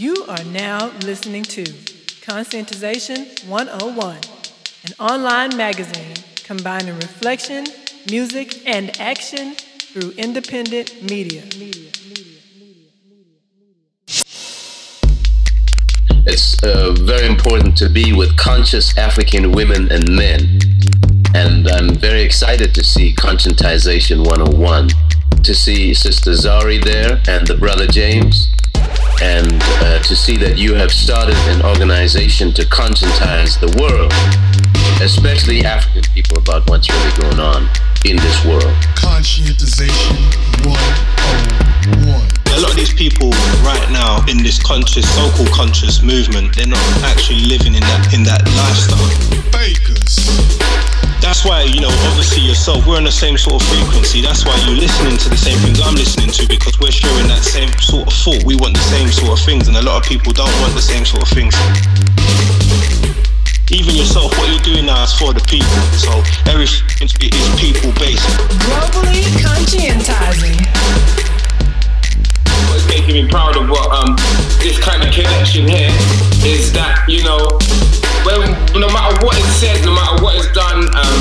You are now listening to Conscientization 101, an online magazine combining reflection, music, and action through independent media. It's uh, very important to be with conscious African women and men. And I'm very excited to see Conscientization 101, to see Sister Zari there and the brother James, and uh, to see that you have started an organization to conscientize the world, especially African people, about what's really going on in this world. Conscientization 101. A lot of these people right now in this conscious, so-called conscious movement, they're not actually living in that in that lifestyle. Bakers. That's why, you know, obviously yourself, we're on the same sort of frequency. That's why you're listening to the same things I'm listening to because we're sharing that same sort of thought. We want the same sort of things, and a lot of people don't want the same sort of things. Even yourself, what you're doing now is for the people. So everything is people based. Globally conscientizing. what's making me proud of what um this kind of connection here is that you know when no matter what is said, no matter what is done, um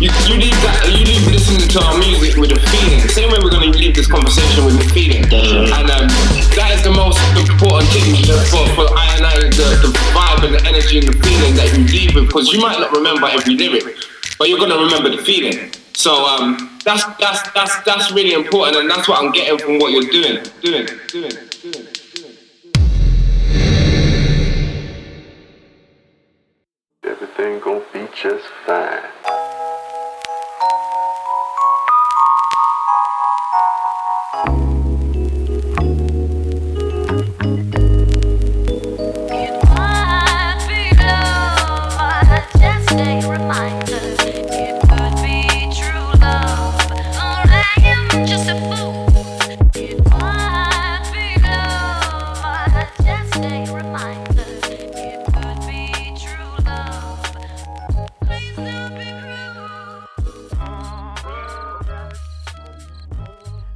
you, you leave that you leave listening to our music with a feeling. The same way we're gonna leave this conversation with a feeling. And um that is the most important thing for, for I and I the, the vibe and the energy and the feeling that you leave with because you might not remember every lyric, but you're gonna remember the feeling. So um, that's that's that's that's really important, and that's what I'm getting from what you're doing, doing, doing, be just fine.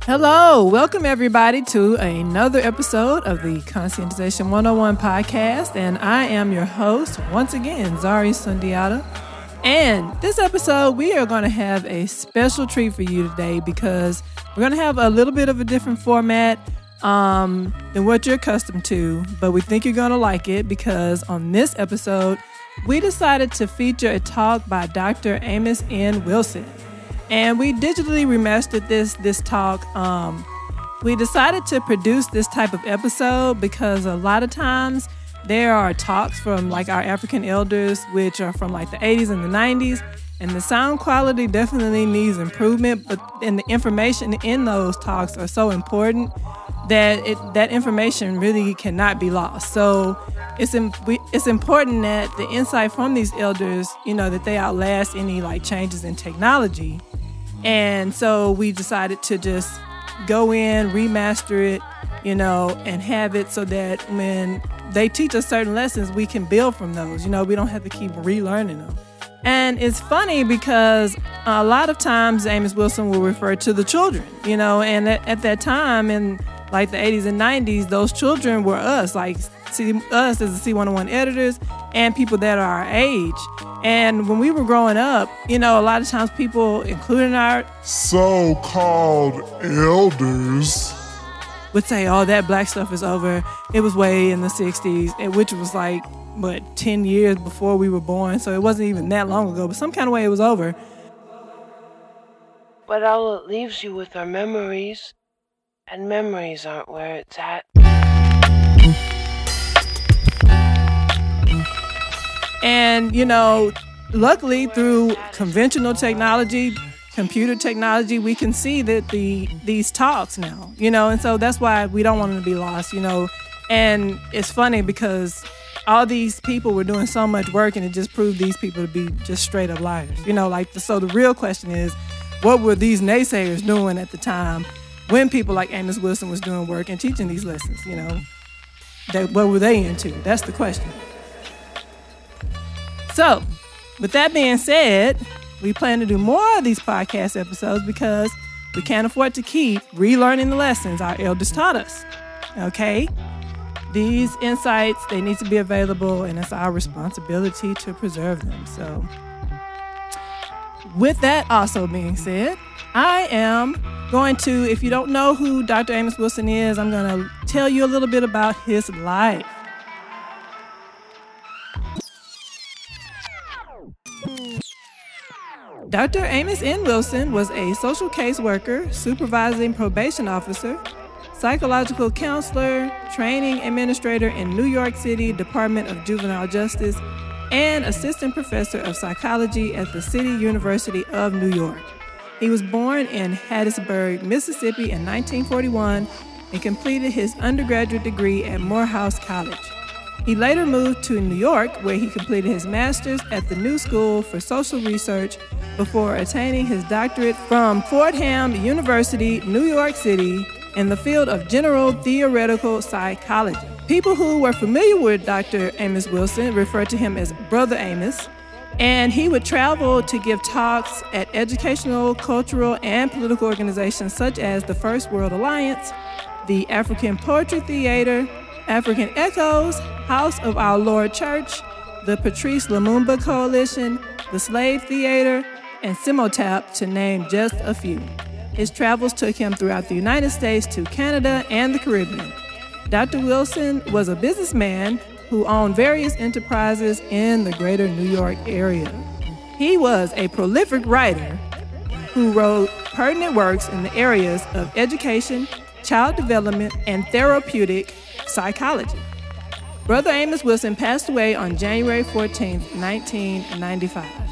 Hello, welcome everybody to another episode of the Conscientization 101 podcast. And I am your host, once again, Zari Sundiata. And this episode, we are going to have a special treat for you today because we're going to have a little bit of a different format um, than what you're accustomed to. But we think you're going to like it because on this episode, we decided to feature a talk by Dr. Amos N. Wilson and we digitally remastered this this talk. Um, we decided to produce this type of episode because a lot of times there are talks from like our african elders which are from like the 80s and the 90s and the sound quality definitely needs improvement but and the information in those talks are so important that it that information really cannot be lost. So it's we, it's important that the insight from these elders you know that they outlast any like changes in technology and so we decided to just go in, remaster it, you know, and have it so that when they teach us certain lessons, we can build from those. You know, we don't have to keep relearning them. And it's funny because a lot of times Amos Wilson will refer to the children, you know, and at, at that time in like the 80s and 90s, those children were us, like see, us as the C101 editors and people that are our age. And when we were growing up, you know, a lot of times people, including our So called elders. would say, "Oh, that black stuff is over. It was way in the '60s," which was like what 10 years before we were born, so it wasn't even that long ago. But some kind of way, it was over. But all it leaves you with are memories, and memories aren't where it's at. And you know, luckily through conventional technology, computer technology, we can see that the these talks now. You know, and so that's why we don't want them to be lost. You know, and it's funny because all these people were doing so much work, and it just proved these people to be just straight up liars. You know, like so the real question is, what were these naysayers doing at the time when people like Amos Wilson was doing work and teaching these lessons? You know, that what were they into? That's the question. So, with that being said, we plan to do more of these podcast episodes because we can't afford to keep relearning the lessons our elders taught us. Okay? these insights they need to be available and it's our responsibility to preserve them. So with that also being said, I am going to, if you don't know who Dr. Amos Wilson is, I'm going to tell you a little bit about his life. Dr. Amos N. Wilson was a social caseworker, supervising probation officer, psychological counselor, training administrator in New York City Department of Juvenile Justice, and assistant professor of psychology at the City University of New York. He was born in Hattiesburg, Mississippi in 1941 and completed his undergraduate degree at Morehouse College. He later moved to New York, where he completed his master's at the New School for Social Research before attaining his doctorate from Fordham University, New York City, in the field of general theoretical psychology. People who were familiar with Dr. Amos Wilson referred to him as Brother Amos, and he would travel to give talks at educational, cultural, and political organizations such as the First World Alliance, the African Poetry Theater, African Echoes, House of Our Lord Church, the Patrice Lumumba Coalition, the Slave Theater, and Simotap, to name just a few. His travels took him throughout the United States to Canada and the Caribbean. Dr. Wilson was a businessman who owned various enterprises in the greater New York area. He was a prolific writer who wrote pertinent works in the areas of education, child development, and therapeutic psychology. Brother Amos Wilson passed away on January 14, 1995.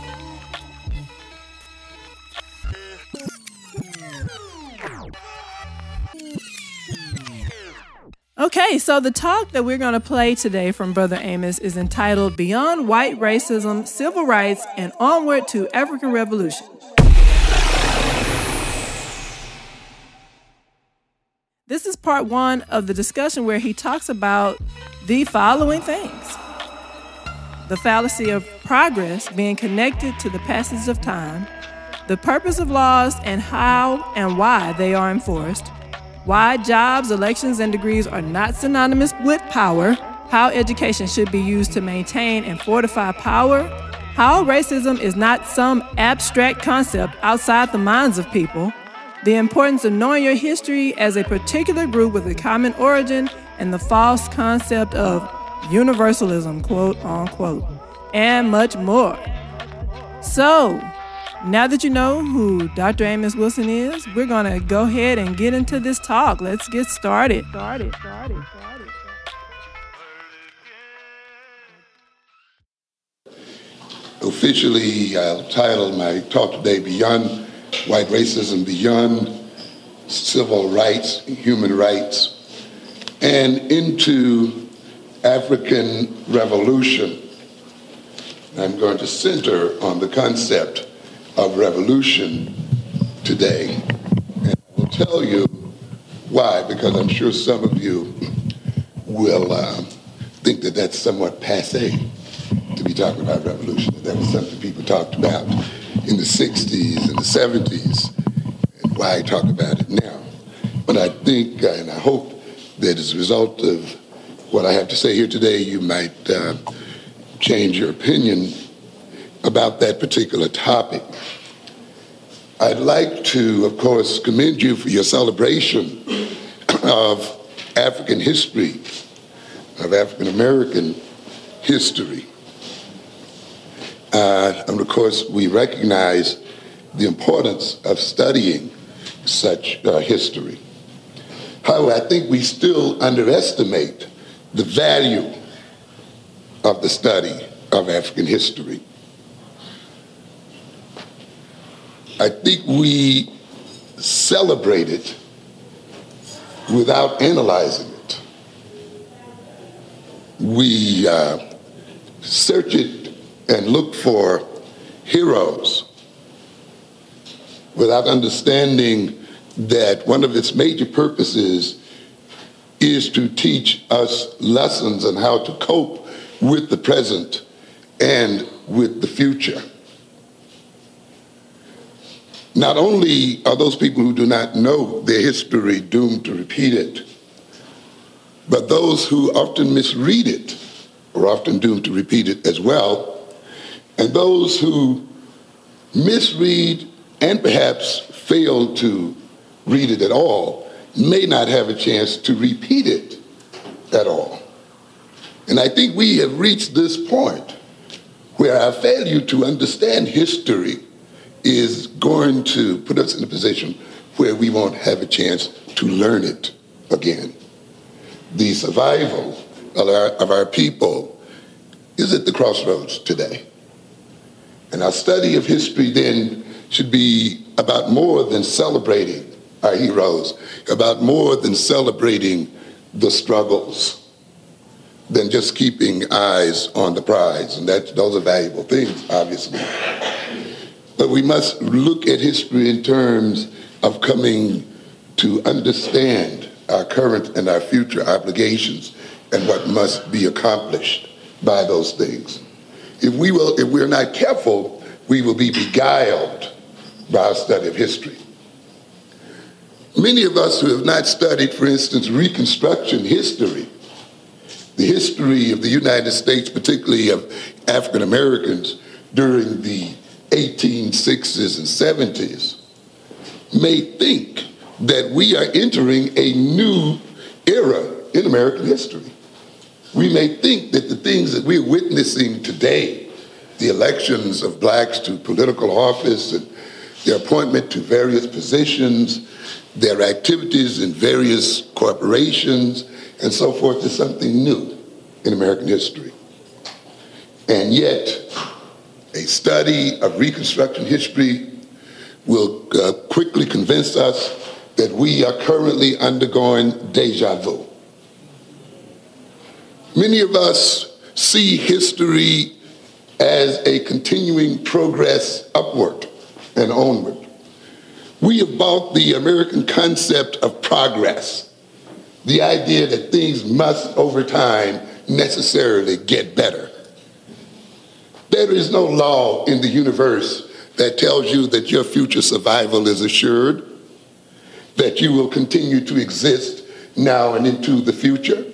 Okay, so the talk that we're going to play today from Brother Amos is entitled Beyond White Racism, Civil Rights, and Onward to African Revolution. This is part one of the discussion where he talks about the following things. The fallacy of progress being connected to the passage of time, the purpose of laws and how and why they are enforced, why jobs, elections, and degrees are not synonymous with power, how education should be used to maintain and fortify power, how racism is not some abstract concept outside the minds of people, the importance of knowing your history as a particular group with a common origin, and the false concept of universalism, quote unquote, and much more. So, now that you know who Dr. Amos Wilson is, we're going to go ahead and get into this talk. Let's get started. Started, started, started. Officially, I'll title my talk today Beyond White Racism, Beyond Civil Rights, Human Rights, and into African Revolution. I'm going to center on the concept of revolution today. And I will tell you why, because I'm sure some of you will uh, think that that's somewhat passe to be talking about revolution. That was something people talked about in the 60s and the 70s, and why talk about it now. But I think uh, and I hope that as a result of what I have to say here today, you might uh, change your opinion about that particular topic. I'd like to, of course, commend you for your celebration of African history, of African American history. Uh, and of course, we recognize the importance of studying such uh, history. However, I think we still underestimate the value of the study of African history. I think we celebrate it without analyzing it. We uh, search it and look for heroes without understanding that one of its major purposes is to teach us lessons on how to cope with the present and with the future. Not only are those people who do not know their history doomed to repeat it, But those who often misread it are often doomed to repeat it as well. And those who misread and perhaps fail to read it at all may not have a chance to repeat it at all. And I think we have reached this point where our failure to understand history is going to put us in a position where we won't have a chance to learn it again. The survival of our, of our people is at the crossroads today. And our study of history then should be about more than celebrating our heroes, about more than celebrating the struggles, than just keeping eyes on the prize. And that, those are valuable things, obviously. But we must look at history in terms of coming to understand our current and our future obligations and what must be accomplished by those things. If we will, if we're not careful, we will be beguiled by our study of history. Many of us who have not studied, for instance, Reconstruction history, the history of the United States, particularly of African Americans during the 1860s and 70s, may think that we are entering a new era in American history. We may think that the things that we're witnessing today, the elections of blacks to political office and their appointment to various positions, their activities in various corporations, and so forth, is something new in American history. And yet, a study of Reconstruction history will uh, quickly convince us that we are currently undergoing deja vu. Many of us see history as a continuing progress upward and onward. We have bought the American concept of progress, the idea that things must, over time, necessarily get better. There is no law in the universe that tells you that your future survival is assured, that you will continue to exist now and into the future.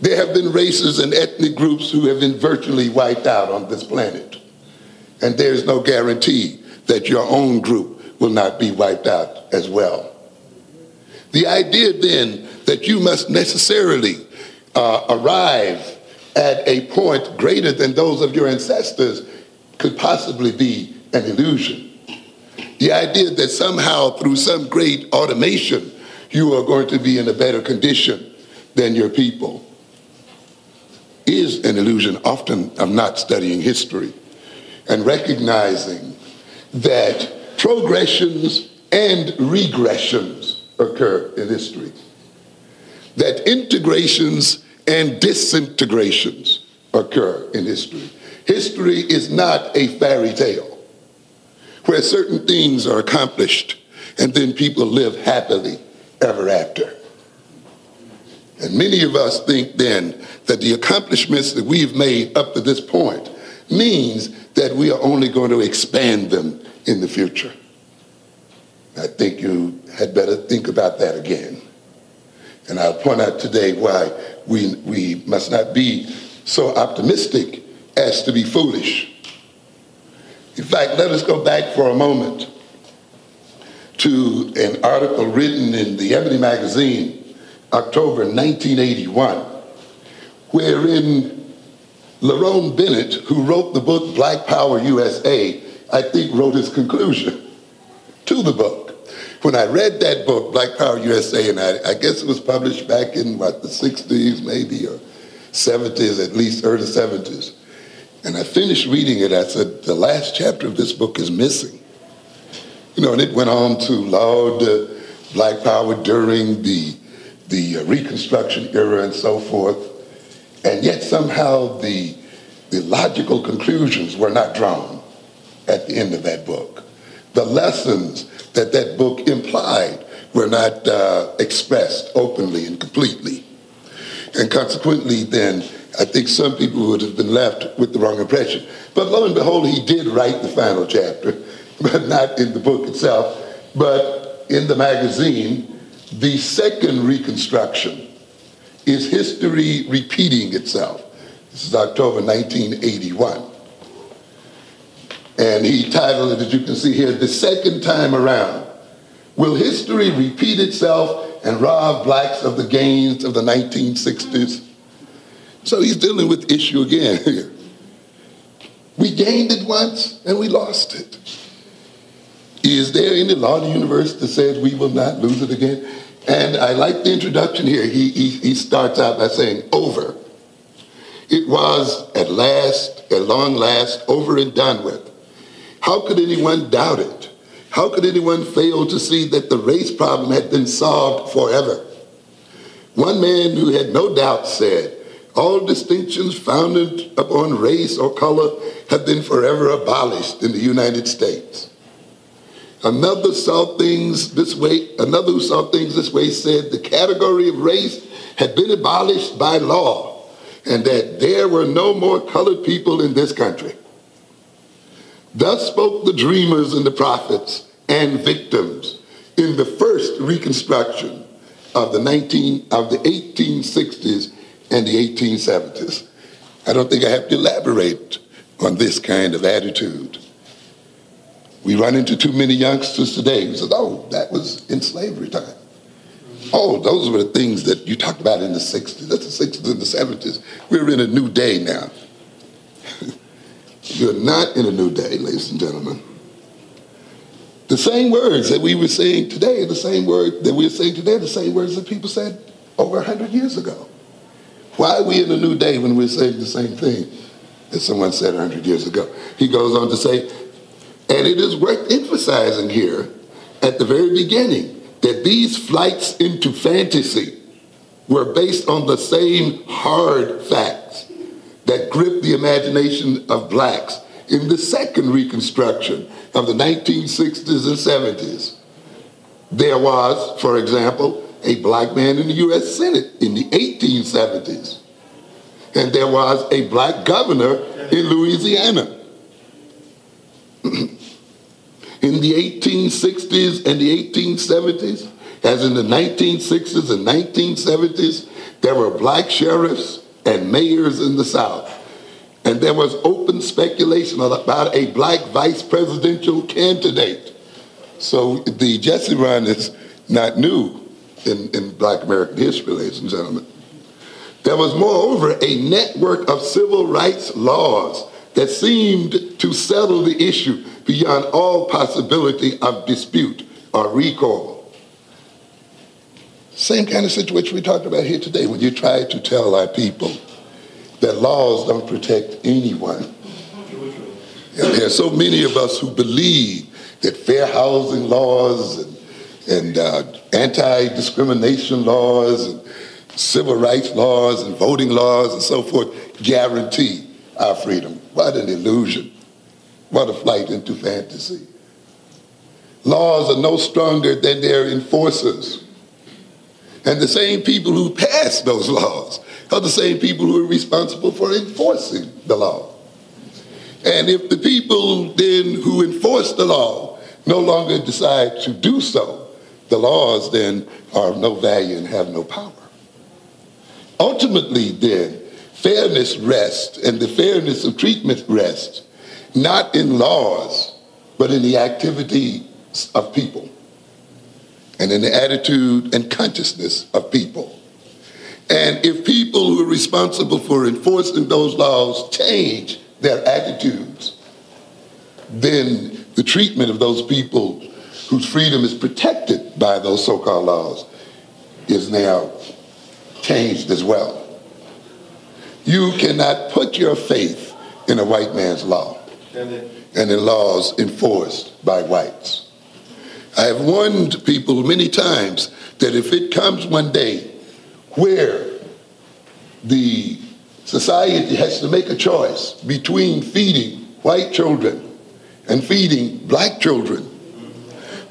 There have been races and ethnic groups who have been virtually wiped out on this planet. And there's no guarantee that your own group will not be wiped out as well. The idea then that you must necessarily uh, arrive at a point greater than those of your ancestors could possibly be an illusion. The idea that somehow through some great automation, you are going to be in a better condition than your people is an illusion often of not studying history and recognizing that progressions and regressions occur in history, that integrations and disintegrations occur in history. History is not a fairy tale where certain things are accomplished and then people live happily ever after. And many of us think then that the accomplishments that we've made up to this point means that we are only going to expand them in the future. I think you had better think about that again. And I'll point out today why we, we must not be so optimistic as to be foolish. In fact, let us go back for a moment to an article written in the Ebony magazine, October 1981, wherein Lerone Bennett, who wrote the book Black Power USA, I think wrote his conclusion to the book. When I read that book, Black Power USA, and I, I guess it was published back in what, the 60s maybe, or 70s, at least early 70s. And I finished reading it, I said, the last chapter of this book is missing. You know, and it went on to laud uh, Black Power during the, the uh, Reconstruction era and so forth. And yet somehow the, the logical conclusions were not drawn at the end of that book. The lessons that that book implied were not uh, expressed openly and completely. And consequently, then, I think some people would have been left with the wrong impression. But lo and behold, he did write the final chapter, but not in the book itself, but in the magazine, the second reconstruction Is history repeating itself? This is October 1981. And he titled it, as you can see here, The Second Time Around. Will history repeat itself and rob blacks of the gains of the 1960s? So he's dealing with issue again here. We gained it once and we lost it. Is there any law in the universe that says we will not lose it again? And I like the introduction here. He, he, he starts out by saying, over. It was at last, at long last, over and done with. How could anyone doubt it? How could anyone fail to see that the race problem had been solved forever? One man who had no doubt said, all distinctions founded upon race or color have been forever abolished in the United States. Another saw things this way, another who saw things this way said the category of race had been abolished by law and that there were no more colored people in this country. Thus spoke the dreamers and the prophets and victims in the first reconstruction of the 19 of the 1860s and the 1870s. I don't think I have to elaborate on this kind of attitude. We run into too many youngsters today who says, oh, that was in slavery time. Oh, those were the things that you talked about in the 60s. That's the 60s and the 70s. We're in a new day now. You're not in a new day, ladies and gentlemen. The same words that we were saying today, the same word that we're saying today, the same words that people said over 100 years ago. Why are we in a new day when we're saying the same thing that someone said 100 years ago? He goes on to say, and it is worth emphasizing here at the very beginning that these flights into fantasy were based on the same hard facts that gripped the imagination of blacks in the second reconstruction of the 1960s and 70s. There was, for example, a black man in the U.S. Senate in the 1870s. And there was a black governor in Louisiana. in the 1860s and the 1870s, as in the 1960s and 1970s, there were black sheriffs and mayors in the South. And there was open speculation about a black vice presidential candidate. So the Jesse run is not new in, in black American history, ladies and gentlemen. There was, moreover, a network of civil rights laws that seemed to settle the issue beyond all possibility of dispute or recall. Same kind of situation we talked about here today when you try to tell our people that laws don't protect anyone. And there are so many of us who believe that fair housing laws and, and uh, anti-discrimination laws and civil rights laws and voting laws and so forth guarantee our freedom. What an illusion. What a flight into fantasy. Laws are no stronger than their enforcers. And the same people who pass those laws are the same people who are responsible for enforcing the law. And if the people then who enforce the law no longer decide to do so, the laws then are of no value and have no power. Ultimately, then, fairness rests and the fairness of treatment rests not in laws, but in the activity of people and in the attitude and consciousness of people. And if people who are responsible for enforcing those laws change their attitudes, then the treatment of those people whose freedom is protected by those so-called laws is now changed as well. You cannot put your faith in a white man's law and in laws enforced by whites. I have warned people many times that if it comes one day where the society has to make a choice between feeding white children and feeding black children,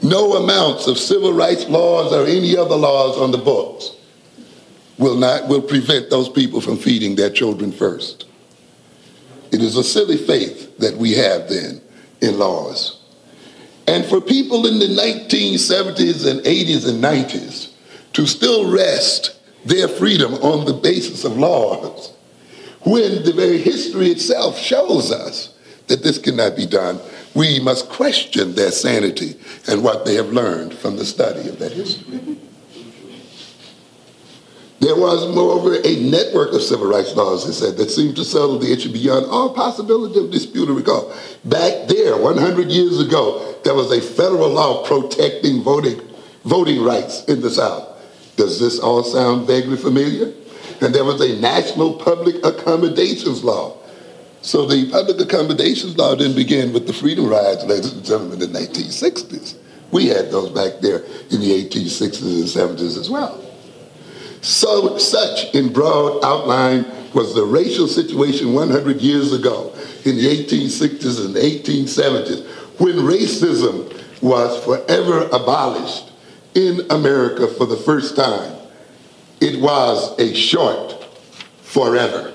no amounts of civil rights laws or any other laws on the books will not will prevent those people from feeding their children first. It is a silly faith that we have then in laws. And for people in the 1970s and 80s and 90s to still rest their freedom on the basis of laws, when the very history itself shows us that this cannot be done, we must question their sanity and what they have learned from the study of that history. There was, moreover, a network of civil rights laws, it said, that seemed to settle the issue beyond all possibility of dispute or recall. Back there, 100 years ago, there was a federal law protecting voting, voting rights in the South. Does this all sound vaguely familiar? And there was a national public accommodations law. So the public accommodations law didn't begin with the freedom rides, ladies and gentlemen, in the 1960s. We had those back there in the 1860s and 70s as well. So, such, in broad outline, was the racial situation 100 years ago in the 1860s and 1870s when racism was forever abolished in America for the first time. It was a short forever.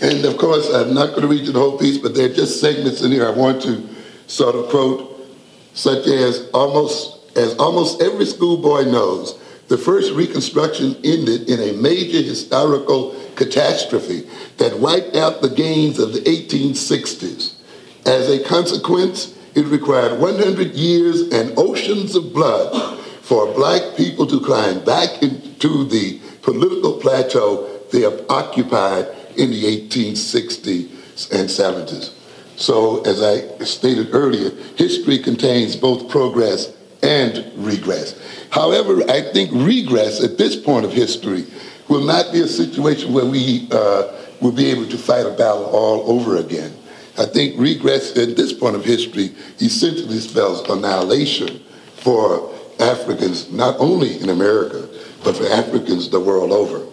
And of course, I'm not going to read you the whole piece, but there are just segments in here I want to sort of quote, such as almost as almost every schoolboy knows, the first Reconstruction ended in a major historical catastrophe that wiped out the gains of the 1860s. As a consequence, it required 100 years and oceans of blood for black people to climb back into the political plateau they occupied in the 1860s and 70s. So, as I stated earlier, history contains both progress and regress. However, I think regress at this point of history will not be a situation where we uh, will be able to fight a battle all over again. I think regress at this point of history essentially spells annihilation for Africans, not only in America, but for Africans the world over.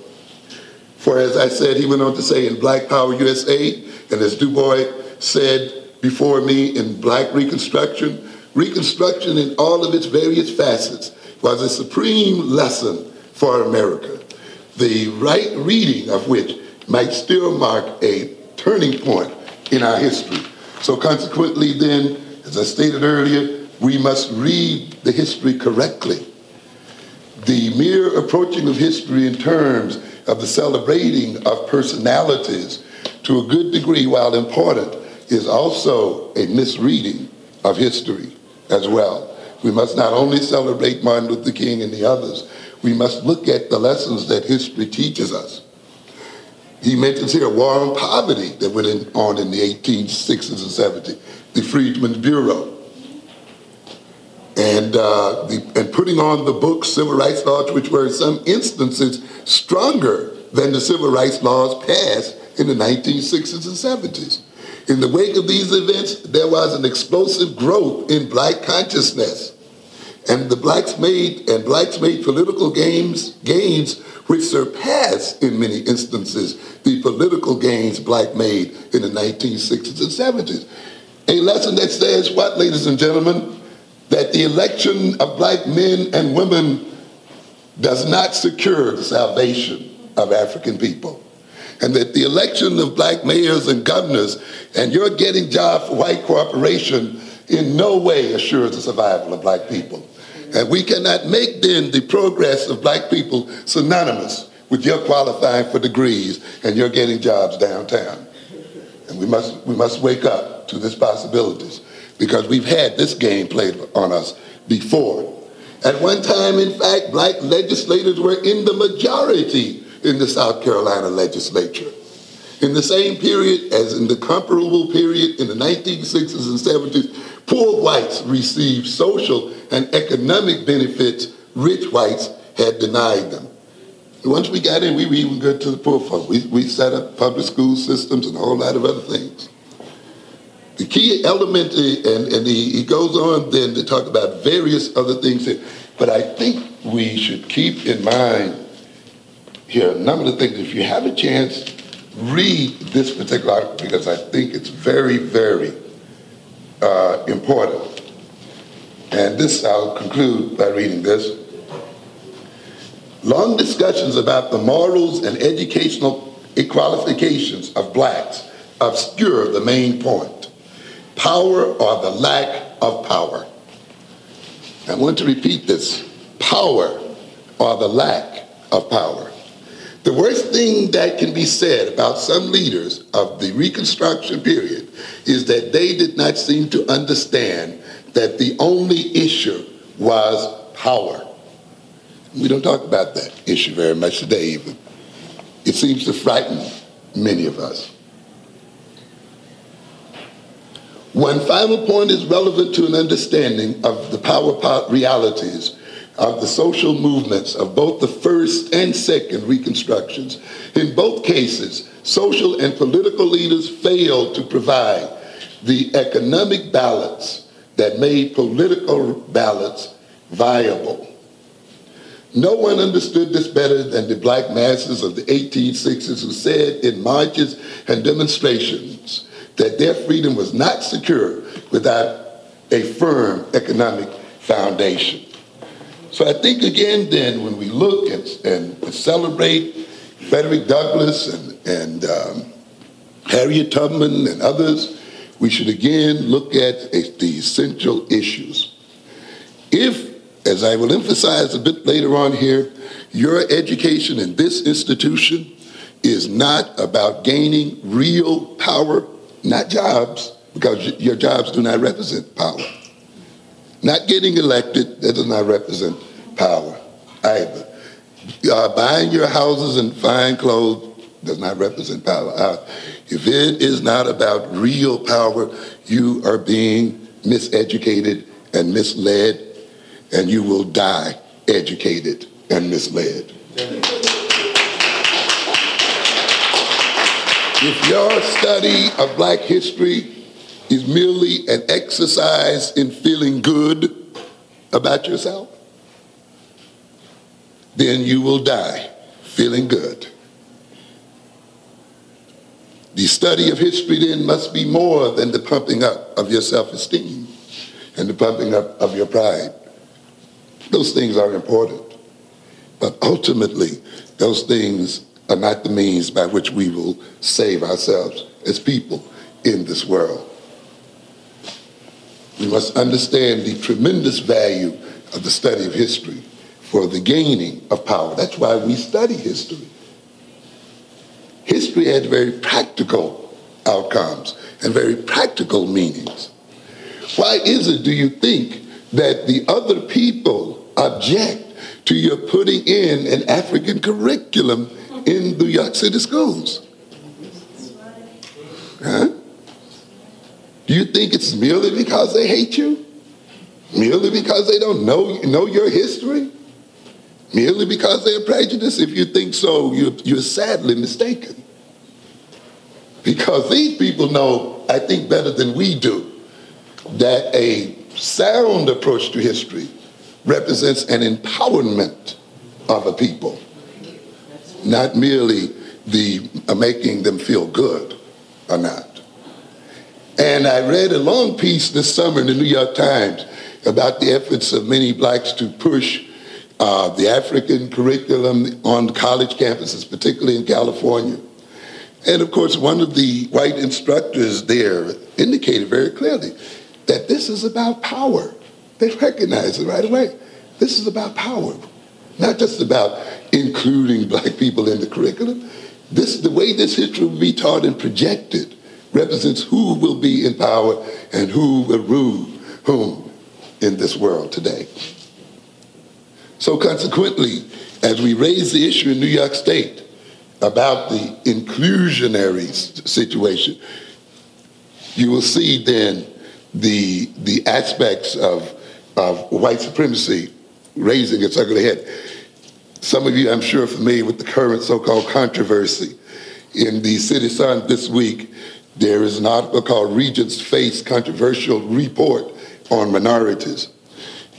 For as I said, he went on to say in Black Power USA, and as Du Bois said before me in Black Reconstruction, Reconstruction in all of its various facets was a supreme lesson for America, the right reading of which might still mark a turning point in our history. So consequently then, as I stated earlier, we must read the history correctly. The mere approaching of history in terms of the celebrating of personalities to a good degree, while important, is also a misreading of history as well. We must not only celebrate Martin Luther King and the others, we must look at the lessons that history teaches us. He mentions here a war on poverty that went in, on in the 1860s and 70s, the Freedmen's Bureau, and, uh, the, and putting on the books civil rights laws, which were in some instances stronger than the civil rights laws passed in the 1960s and 70s. In the wake of these events, there was an explosive growth in black consciousness. And the blacks made and blacks made political gains gains which surpassed in many instances the political gains black made in the 1960s and 70s. A lesson that says what, ladies and gentlemen? That the election of black men and women does not secure the salvation of African people and that the election of black mayors and governors and your getting jobs for white corporation in no way assures the survival of black people. And we cannot make then the progress of black people synonymous with your qualifying for degrees and your getting jobs downtown. And we must, we must wake up to these possibilities because we've had this game played on us before. At one time, in fact, black legislators were in the majority in the South Carolina legislature. In the same period as in the comparable period in the 1960s and 70s, poor whites received social and economic benefits rich whites had denied them. Once we got in, we were even good to the poor folk. We, we set up public school systems and a whole lot of other things. The key element, eh, and, and he, he goes on then to talk about various other things, but I think we should keep in mind here a number of things. If you have a chance, read this particular article because I think it's very, very uh, important. And this, I'll conclude by reading this. Long discussions about the morals and educational qualifications of blacks obscure the main point power or the lack of power. I want to repeat this power or the lack of power. The worst thing that can be said about some leaders of the Reconstruction period is that they did not seem to understand that the only issue was power. We don't talk about that issue very much today, even. It seems to frighten many of us. One final point is relevant to an understanding of the power realities of the social movements of both the first and second reconstructions. In both cases, social and political leaders failed to provide the economic balance that made political balance viable. No one understood this better than the black masses of the 1860s who said in marches and demonstrations that their freedom was not secure without a firm economic foundation. So I think again then when we look and, and celebrate Frederick Douglass and, and um, Harriet Tubman and others, we should again look at a, the essential issues. If, as I will emphasize a bit later on here, your education in this institution is not about gaining real power, not jobs, because your jobs do not represent power. Not getting elected, that does not represent power either. Uh, buying your houses and fine clothes does not represent power. Uh, if it is not about real power, you are being miseducated and misled, and you will die educated and misled. If your study of black history is merely an exercise in feeling good about yourself, then you will die feeling good. The study of history then must be more than the pumping up of your self-esteem and the pumping up of your pride. Those things are important. But ultimately, those things are not the means by which we will save ourselves as people in this world. We must understand the tremendous value of the study of history for the gaining of power. That's why we study history. History has very practical outcomes and very practical meanings. Why is it, do you think, that the other people object to your putting in an African curriculum in New York City schools? Huh? You think it's merely because they hate you? Merely because they don't know, know your history? Merely because they're prejudiced? If you think so, you're, you're sadly mistaken. Because these people know, I think better than we do, that a sound approach to history represents an empowerment of a people, not merely the uh, making them feel good or not. And I read a long piece this summer in the New York Times about the efforts of many blacks to push uh, the African curriculum on college campuses, particularly in California. And of course, one of the white instructors there indicated very clearly that this is about power. They recognize it right away. This is about power, not just about including black people in the curriculum. This, the way this history will be taught and projected represents who will be in power and who will rule whom in this world today. So consequently, as we raise the issue in New York State about the inclusionary situation, you will see then the, the aspects of, of white supremacy raising its ugly head. Some of you, I'm sure, are familiar with the current so-called controversy. In the City Sun this week, there is an article called Regents Face Controversial Report on Minorities.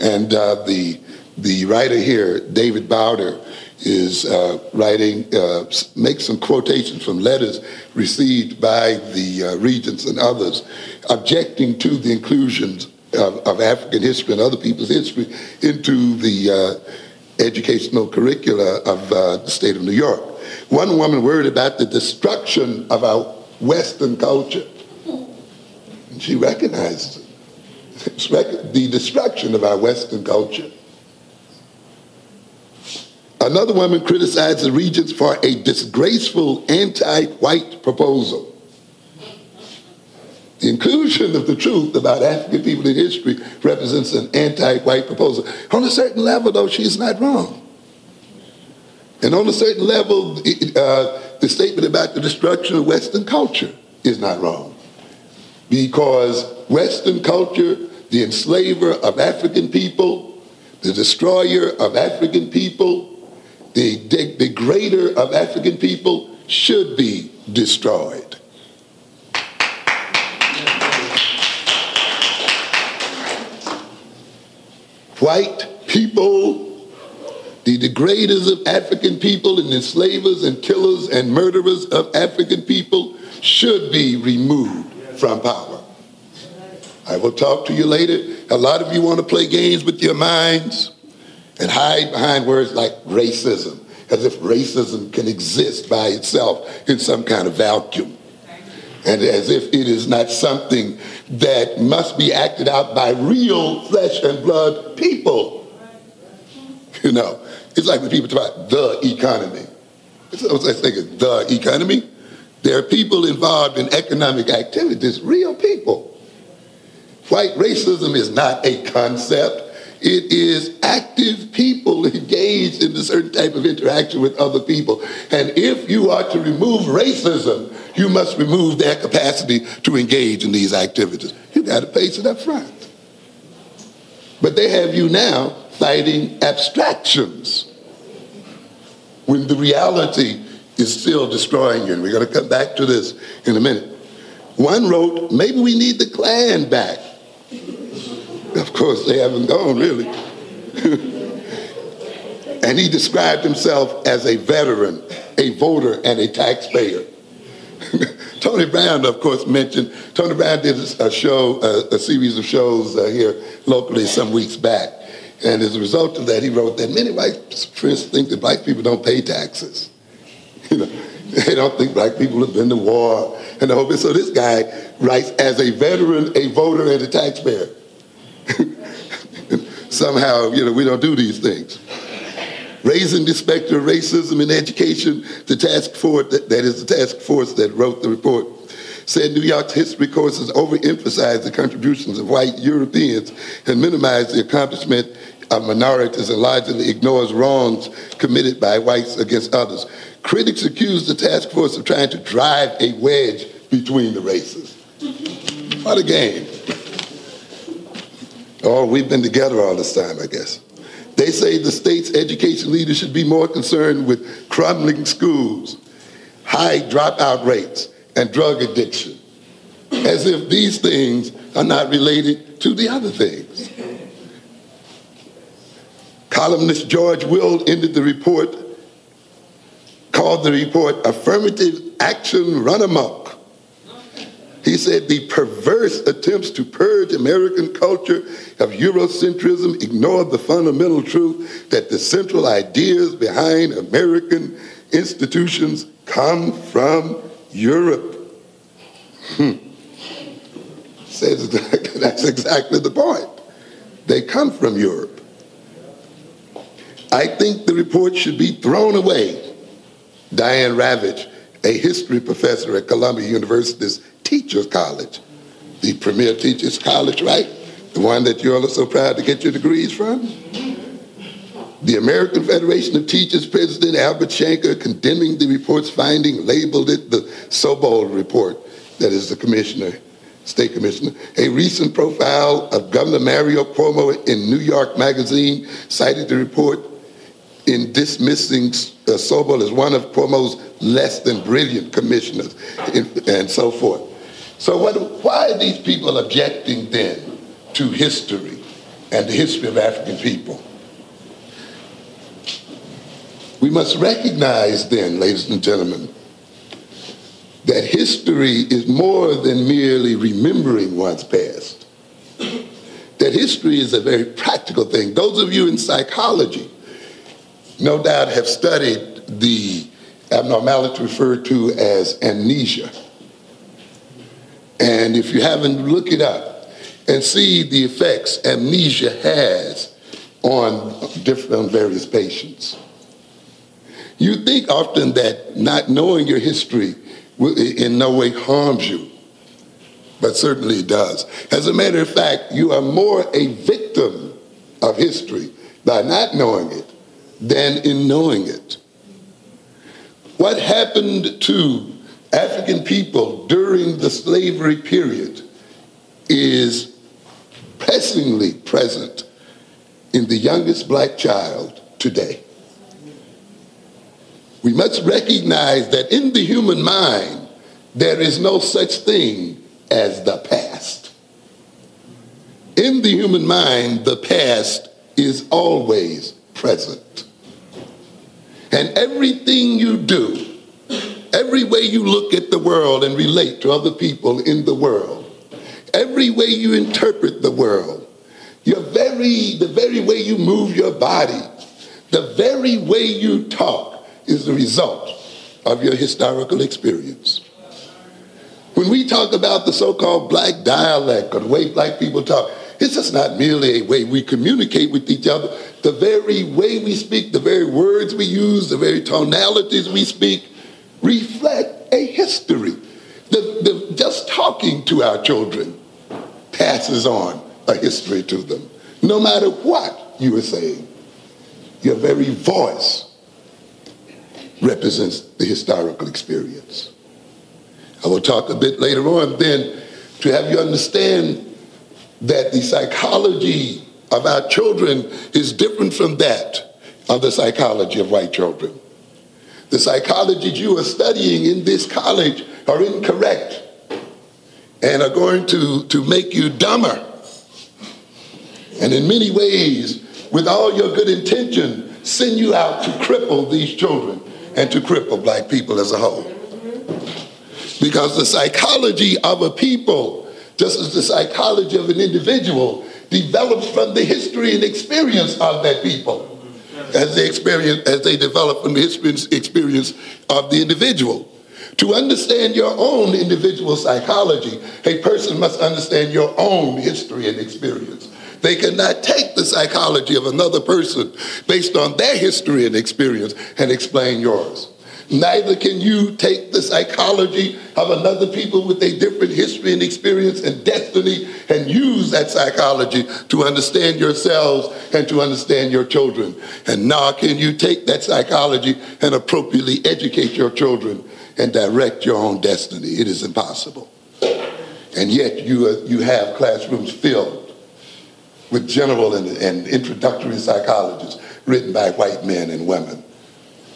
And uh, the the writer here, David Bowder, is uh, writing, uh, makes some quotations from letters received by the uh, regents and others objecting to the inclusions of, of, African history and other people's history into the uh, educational curricula of uh, the state of New York. One woman worried about the destruction of our Western culture. And she recognizes it. It's rec- the destruction of our Western culture Another woman criticized the regents for a disgraceful anti-white proposal. The inclusion of the truth about African people in history represents an anti-white proposal. On a certain level, though, she's not wrong. And on a certain level, uh, the statement about the destruction of Western culture is not wrong. Because Western culture, the enslaver of African people, the destroyer of African people, the de- degrader of African people should be destroyed. White people, the degraders of African people and enslavers and killers and murderers of African people should be removed from power. I will talk to you later. A lot of you want to play games with your minds and hide behind words like racism, as if racism can exist by itself in some kind of vacuum. And as if it is not something that must be acted out by real flesh and blood people. You know, it's like when people talk about the economy. It's no such thing the economy. There are people involved in economic activities, real people. White racism is not a concept. It is active people engaged in a certain type of interaction with other people. And if you are to remove racism, you must remove their capacity to engage in these activities. You got to face it up front. But they have you now fighting abstractions when the reality is still destroying you. And we're going to come back to this in a minute. One wrote, maybe we need the Klan back. Of course, they haven't gone, really. and he described himself as a veteran, a voter, and a taxpayer. Tony Brown, of course, mentioned, Tony Brown did a show, a, a series of shows uh, here locally some weeks back. And as a result of that, he wrote that many white Christians think that black people don't pay taxes. You know, they don't think black people have been to war and the whole bit. So this guy writes as a veteran, a voter, and a taxpayer. Somehow, you know, we don't do these things. Raising the specter of racism in education, the task force, that, that is the task force that wrote the report, said New York's history courses overemphasize the contributions of white Europeans and minimize the accomplishment minorities and largely ignores wrongs committed by whites against others. Critics accuse the task force of trying to drive a wedge between the races. What a game. Oh, we've been together all this time, I guess. They say the state's education leaders should be more concerned with crumbling schools, high dropout rates, and drug addiction, as if these things are not related to the other things. Columnist George Will ended the report, called the report Affirmative Action Run Amok. He said the perverse attempts to purge American culture of Eurocentrism ignore the fundamental truth that the central ideas behind American institutions come from Europe. Hmm. Says that's exactly the point. They come from Europe. I think the report should be thrown away. Diane Ravitch, a history professor at Columbia University's Teachers College, the premier teachers college, right? The one that you all are so proud to get your degrees from? The American Federation of Teachers President Albert Shanker condemning the report's finding labeled it the Sobol report, that is the commissioner, state commissioner. A recent profile of Governor Mario Cuomo in New York Magazine cited the report in dismissing uh, Sobol as one of Cuomo's less than brilliant commissioners and, and so forth. So what, why are these people objecting then to history and the history of African people? We must recognize then, ladies and gentlemen, that history is more than merely remembering one's past. That history is a very practical thing. Those of you in psychology no doubt have studied the abnormality referred to as amnesia. And if you haven't, look it up and see the effects amnesia has on different on various patients. You think often that not knowing your history in no way harms you, but certainly it does. As a matter of fact, you are more a victim of history by not knowing it than in knowing it. What happened to African people during the slavery period is pressingly present in the youngest black child today. We must recognize that in the human mind, there is no such thing as the past. In the human mind, the past is always present. And everything you do, every way you look at the world and relate to other people in the world, every way you interpret the world, your very, the very way you move your body, the very way you talk is the result of your historical experience. When we talk about the so-called black dialect or the way black people talk, it's just not merely a way we communicate with each other. The very way we speak, the very words we use, the very tonalities we speak reflect a history. The, the, just talking to our children passes on a history to them. No matter what you are saying, your very voice represents the historical experience. I will talk a bit later on then to have you understand that the psychology of our children is different from that of the psychology of white children. The psychologies you are studying in this college are incorrect and are going to, to make you dumber. And in many ways, with all your good intention, send you out to cripple these children and to cripple black people as a whole. Because the psychology of a people, just as the psychology of an individual, develops from the history and experience of that people as they experience as they develop from the history and experience of the individual. To understand your own individual psychology, a person must understand your own history and experience. They cannot take the psychology of another person based on their history and experience and explain yours. Neither can you take the psychology of another people with a different history and experience and destiny and use that psychology to understand yourselves and to understand your children. And nor can you take that psychology and appropriately educate your children and direct your own destiny. It is impossible. And yet you, are, you have classrooms filled with general and, and introductory psychologists written by white men and women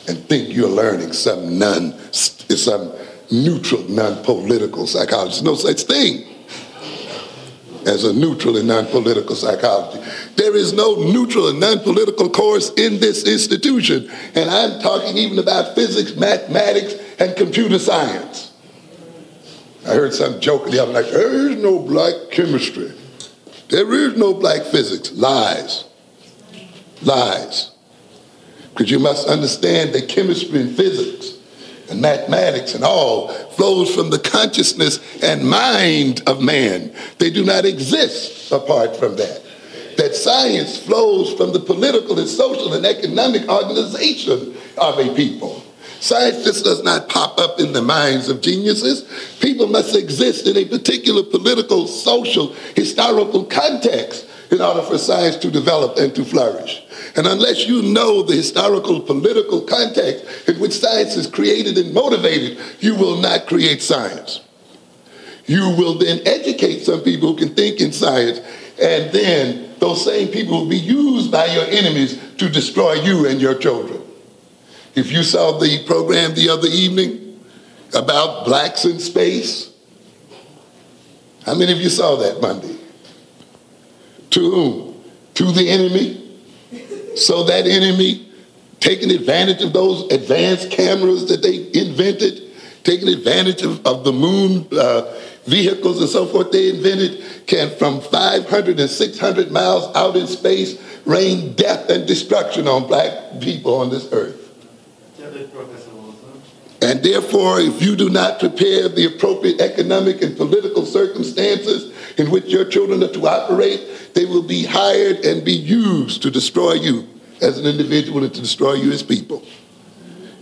and think you're learning some non, some neutral, non-political psychology. No such thing as a neutral and non-political psychology. There is no neutral and non-political course in this institution. And I'm talking even about physics, mathematics, and computer science. I heard some joke the other night, there is no black chemistry. There is no black physics. Lies. Lies. Because you must understand that chemistry and physics and mathematics and all flows from the consciousness and mind of man. They do not exist apart from that. That science flows from the political and social and economic organization of a people. Science just does not pop up in the minds of geniuses. People must exist in a particular political, social, historical context in order for science to develop and to flourish. And unless you know the historical, political context in which science is created and motivated, you will not create science. You will then educate some people who can think in science, and then those same people will be used by your enemies to destroy you and your children. If you saw the program the other evening about blacks in space, how many of you saw that Monday? To whom? To the enemy? So that enemy taking advantage of those advanced cameras that they invented, taking advantage of, of the moon uh, vehicles and so forth they invented, can from 500 and 600 miles out in space rain death and destruction on black people on this earth. And therefore, if you do not prepare the appropriate economic and political circumstances in which your children are to operate, they will be hired and be used to destroy you as an individual and to destroy you as people.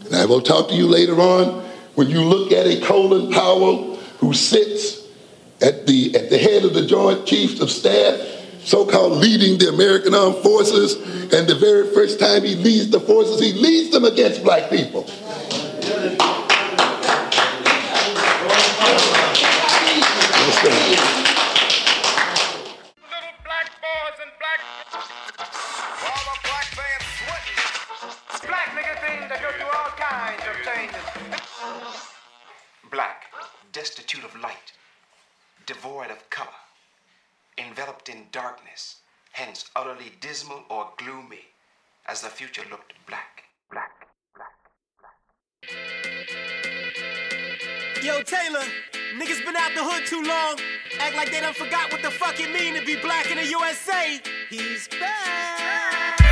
And I will talk to you later on when you look at a Colin Powell who sits at the, at the head of the Joint Chiefs of Staff, so-called leading the American Armed Forces, and the very first time he leads the forces, he leads them against black people. Black, destitute of light, devoid of color, enveloped in darkness, hence utterly dismal or gloomy, as the future looked black, black, black, black. Yo, Taylor, niggas been out the hood too long. Act like they done forgot what the fuck it mean to be black in the USA. He's back.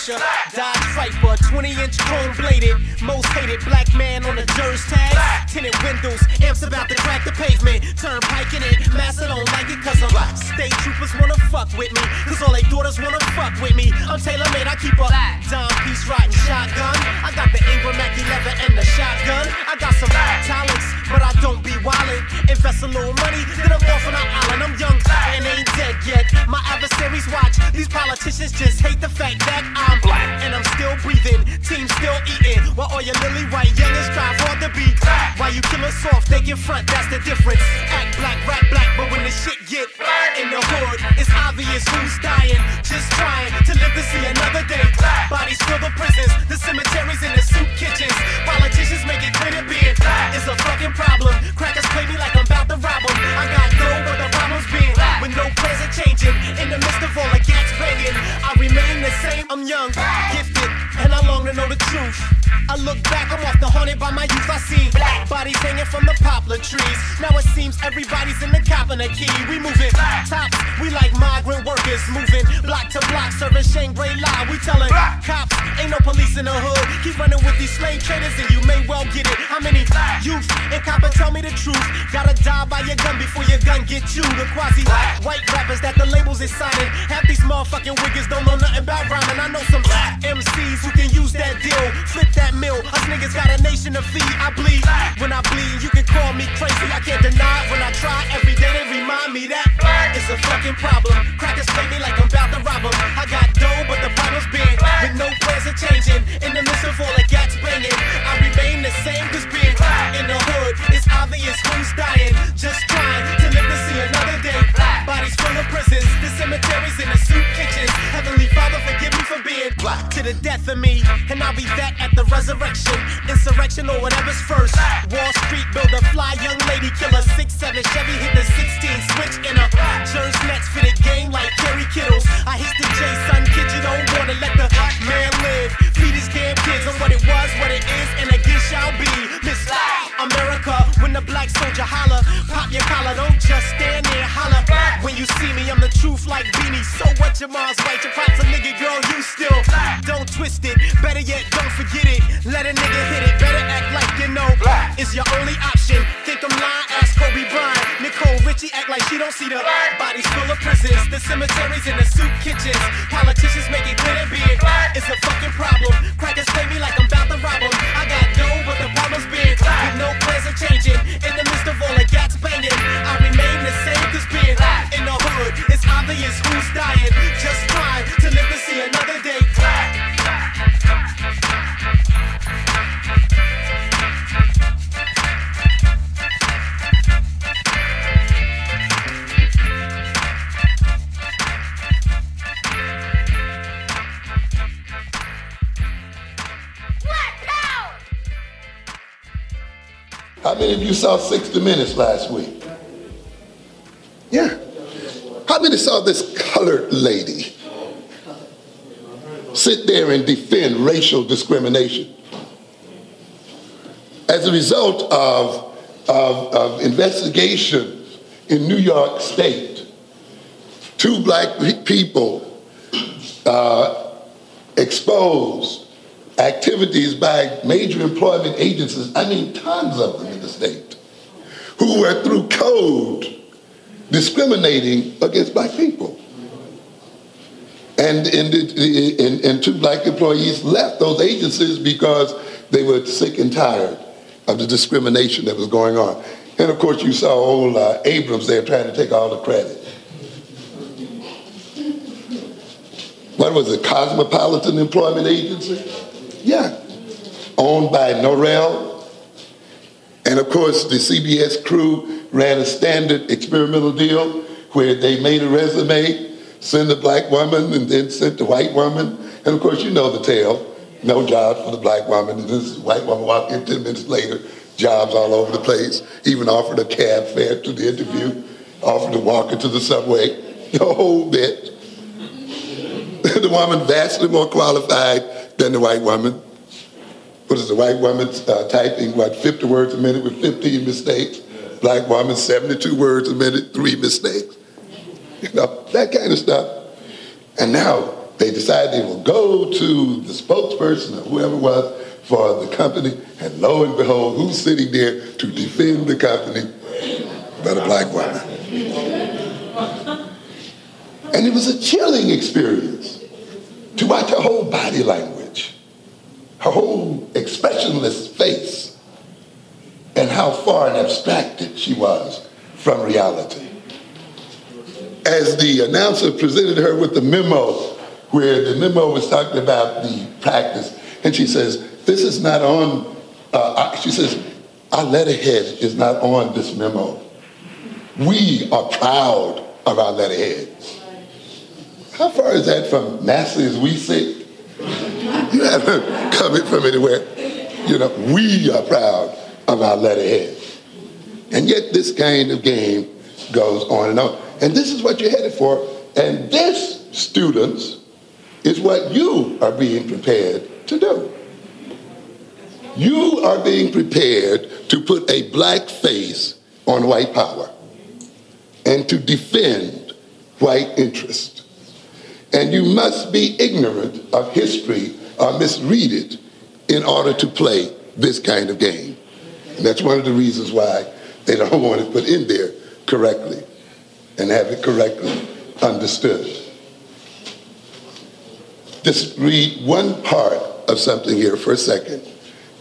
I push a Dodge Viper, 20 inch chrome bladed, most hated black man on the Jers tag. Tinted windows, amps about to crack the pavement. Turnpike in it, master don't like it cause I'm black. State troopers wanna fuck with me, cause all they daughters wanna fuck with me. I'm tailor made, I keep a dime piece riding shotgun. I got the Ingram Mac 11 and the shotgun. I got some talents, but I don't be wildin'. Invest a little money, then I'm off on an island. I'm young and ain't dead yet. My adversaries watch, these politicians just hate the fact that I'm black and I'm still breathing. Team still eating, while all your lily white youngins strive hard to be. While you kill us soft, they get front, that's the difference. Act black, rap black, but when the shit get in the hood, it's obvious who's dying. Just trying to live to see another day. Bodies trees. Now it seems everybody's in the cop the key. We moving tops, we like migrant workers moving block to block, serving Shangri-La. We telling cops, ain't no police in the hood. Keep running with these slave traders, and you may well get it. How many youth and copper tell me the truth? Gotta die by your gun before your gun get you. The quasi white rappers that the labels is signing. Half these motherfucking wiggers don't know nothing about rhyming. I know some Black. MCs who can use that deal, flip that mill. Us niggas got a nation to feed. I bleed when I bleed. You can call me crazy. I can't deny it when I try. Every day they remind me that it's a fucking problem. Crackers play me like I'm about to rob rob 'em. I got dough, but the problem's big. With no plans of changing. In the midst of all the gats banging, I remain the same. Cause being in the hood, it's obvious who's dying. Just trying Full of prisons, the cemeteries and the soup kitchens. Heavenly Father, forgive me for being black to the death of me. And I'll be back at the resurrection, insurrection, or whatever's first. Wall Street build a fly young lady killer. 6 7 Chevy hit the 16 switch in a Jerns Nets fitted game like Kerry Kittles. I hit the J son kid, you don't wanna let the man live. Feed his damn kids on what it was, what it is, and again shall be. Miss America, when the black soldier holler, pop your collar, don't just stand there, holler. When you see me, I'm the truth like beanie. So what your mom's right, your pops a nigga, girl, you still don't twist it. Better yet, don't forget it. Let a nigga hit it. Better act like you know it's your only option. Think I'm lying? Ask Kobe Bryant. Nicole Richie act like she don't see the bodies full of prisons, the cemeteries and the soup kitchens. Politicians make it clear being it's a fucking problem. Crackers play me like I'm about to rob 'em. I got dough, the problem's big. With no plans of changing. In the midst of all the gats banging, I remain the same. Cause being in the hood, it's obvious who's dying. Just trying to live to see another day. How many of you saw 60 Minutes last week? Yeah. How many saw this colored lady sit there and defend racial discrimination? As a result of, of, of investigations in New York State, two black people uh, exposed activities by major employment agencies, I mean tons of them in the state, who were through code discriminating against black people. And, and, and, and two black employees left those agencies because they were sick and tired of the discrimination that was going on. And of course, you saw old uh, Abrams there trying to take all the credit. What was it, Cosmopolitan Employment Agency? Yeah. Owned by Norrell. And of course, the CBS crew ran a standard experimental deal where they made a resume, sent a black woman, and then sent the white woman. And of course, you know the tale. No job for the black woman. And this white woman walked in 10 minutes later, jobs all over the place, even offered a cab fare to the interview, offered to walk her to the subway, the whole bit. the woman vastly more qualified than the white woman. What is the white woman uh, typing, what, 50 words a minute with 15 mistakes? Black woman, 72 words a minute, three mistakes. You know, that kind of stuff. And now they decide they will go to the spokesperson or whoever it was for the company, and lo and behold, who's sitting there to defend the company but a black woman? And it was a chilling experience to watch her whole body language, her whole expressionless face, and how far and abstracted she was from reality. As the announcer presented her with the memo, where the memo was talking about the practice, and she says, This is not on, uh, she says, Our letterhead is not on this memo. We are proud of our letterhead. How far is that from NASA as we sit? You haven't come in from anywhere. You know, we are proud of our letterhead. And yet this kind of game goes on and on. And this is what you're headed for. And this, students, is what you are being prepared to do. You are being prepared to put a black face on white power and to defend white interest. And you must be ignorant of history or misread it in order to play this kind of game. And that's one of the reasons why they don't want it put in there correctly and have it correctly understood. Just read one part of something here for a second.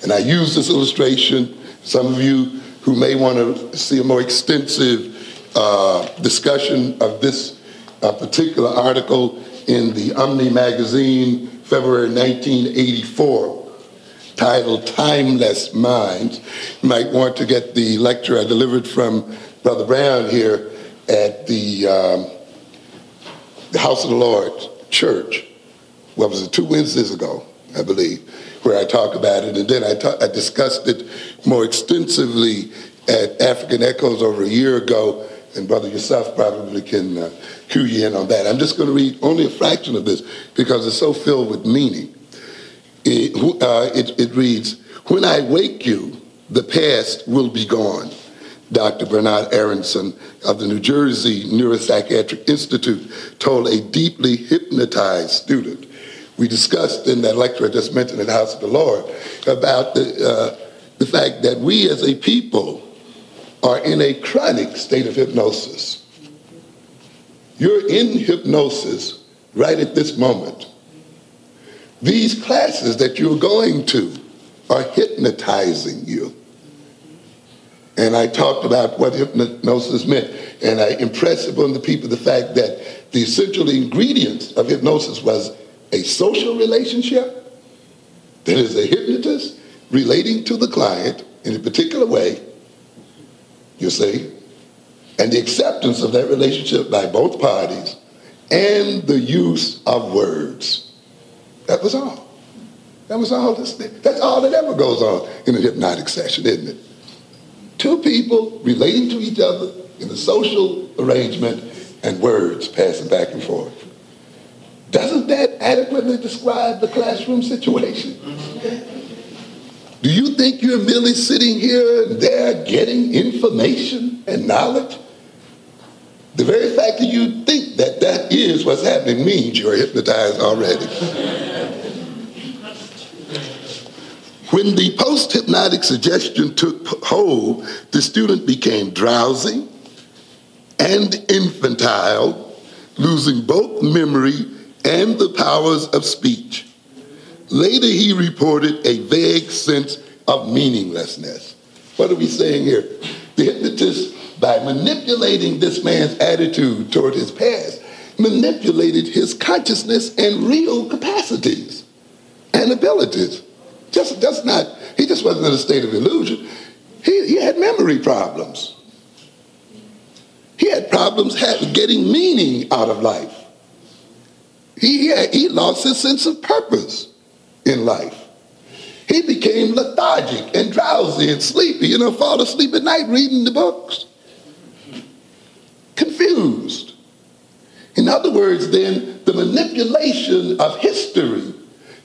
And I use this illustration. Some of you who may want to see a more extensive uh, discussion of this uh, particular article in the Omni magazine, February 1984, titled Timeless Minds. You might want to get the lecture I delivered from Brother Brown here at the, um, the House of the Lord Church. What was it, two Wednesdays ago, I believe, where I talk about it. And then I, ta- I discussed it more extensively at African Echoes over a year ago and Brother yourself probably can uh, cue you in on that. I'm just going to read only a fraction of this because it's so filled with meaning. It, uh, it, it reads, When I wake you, the past will be gone. Dr. Bernard Aaronson of the New Jersey Neuropsychiatric Institute told a deeply hypnotized student. We discussed in that lecture I just mentioned in the House of the Lord about the, uh, the fact that we as a people are in a chronic state of hypnosis. You're in hypnosis right at this moment. These classes that you're going to are hypnotizing you. And I talked about what hypnosis meant, and I impressed upon the people the fact that the essential ingredients of hypnosis was a social relationship, that is a hypnotist relating to the client in a particular way, you see, and the acceptance of that relationship by both parties and the use of words. That was all. That was all this thing. That's all that ever goes on in a hypnotic session, isn't it? Two people relating to each other in a social arrangement and words passing back and forth. Doesn't that adequately describe the classroom situation? Do you think you're merely sitting here and there getting information and knowledge? The very fact that you think that that is what's happening means you're hypnotized already. When the post hypnotic suggestion took hold, the student became drowsy and infantile, losing both memory and the powers of speech. Later, he reported a vague sense of meaninglessness. What are we saying here? The hypnotist, by manipulating this man's attitude toward his past, manipulated his consciousness and real capacities and abilities. Just, just not, he just wasn't in a state of illusion. He, he had memory problems. He had problems getting meaning out of life. He, had, he lost his sense of purpose in life. He became lethargic and drowsy and sleepy, you know, fall asleep at night reading the books. Confused. In other words, then, the manipulation of history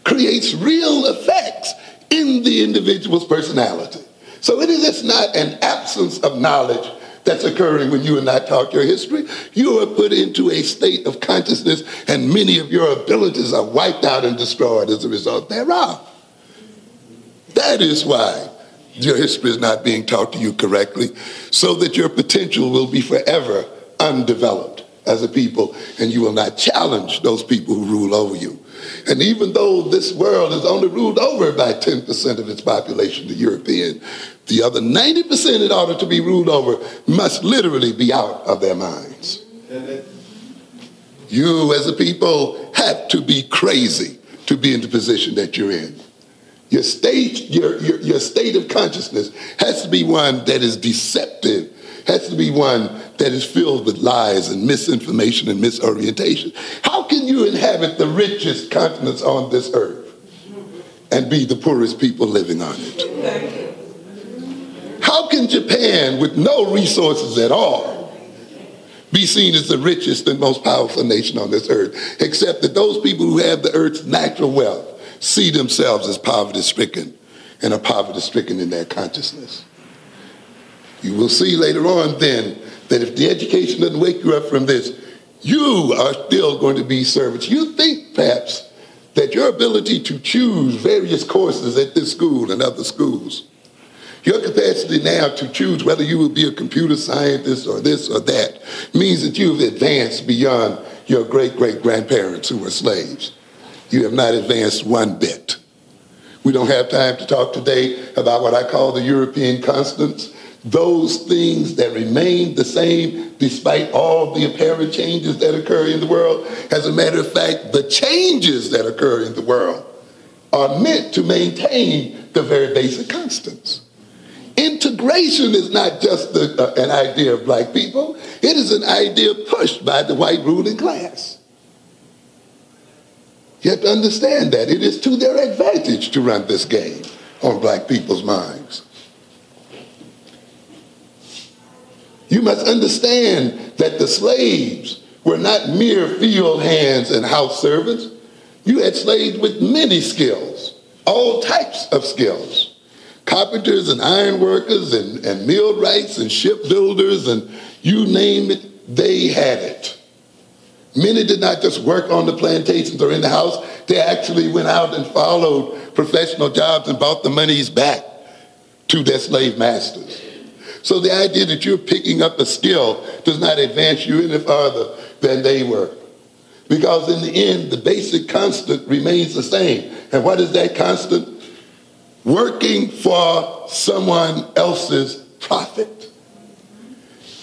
creates real effects in the individual's personality. So it is not an absence of knowledge that's occurring when you and I talk your history. You are put into a state of consciousness, and many of your abilities are wiped out and destroyed as a result thereof. That is why your history is not being taught to you correctly, so that your potential will be forever undeveloped as a people, and you will not challenge those people who rule over you. And even though this world is only ruled over by 10% of its population, the European, the other 90% in order to be ruled over must literally be out of their minds. You as a people have to be crazy to be in the position that you're in. Your state, your, your, your state of consciousness has to be one that is deceptive, has to be one that is filled with lies and misinformation and misorientation. How can you inhabit the richest continents on this earth and be the poorest people living on it? How can Japan, with no resources at all, be seen as the richest and most powerful nation on this earth, except that those people who have the earth's natural wealth see themselves as poverty stricken and are poverty stricken in their consciousness? You will see later on then that if the education doesn't wake you up from this, you are still going to be servants. You think perhaps that your ability to choose various courses at this school and other schools, your capacity now to choose whether you will be a computer scientist or this or that, means that you've advanced beyond your great great grandparents who were slaves. You have not advanced one bit. We don't have time to talk today about what I call the European constants those things that remain the same despite all the apparent changes that occur in the world. As a matter of fact, the changes that occur in the world are meant to maintain the very basic constants. Integration is not just the, uh, an idea of black people, it is an idea pushed by the white ruling class. You have to understand that. It is to their advantage to run this game on black people's minds. You must understand that the slaves were not mere field hands and house servants. You had slaves with many skills, all types of skills. Carpenters and iron workers and, and millwrights and shipbuilders and you name it, they had it. Many did not just work on the plantations or in the house, they actually went out and followed professional jobs and brought the monies back to their slave masters. So the idea that you're picking up a skill does not advance you any farther than they were. Because in the end, the basic constant remains the same. And what is that constant? Working for someone else's profit.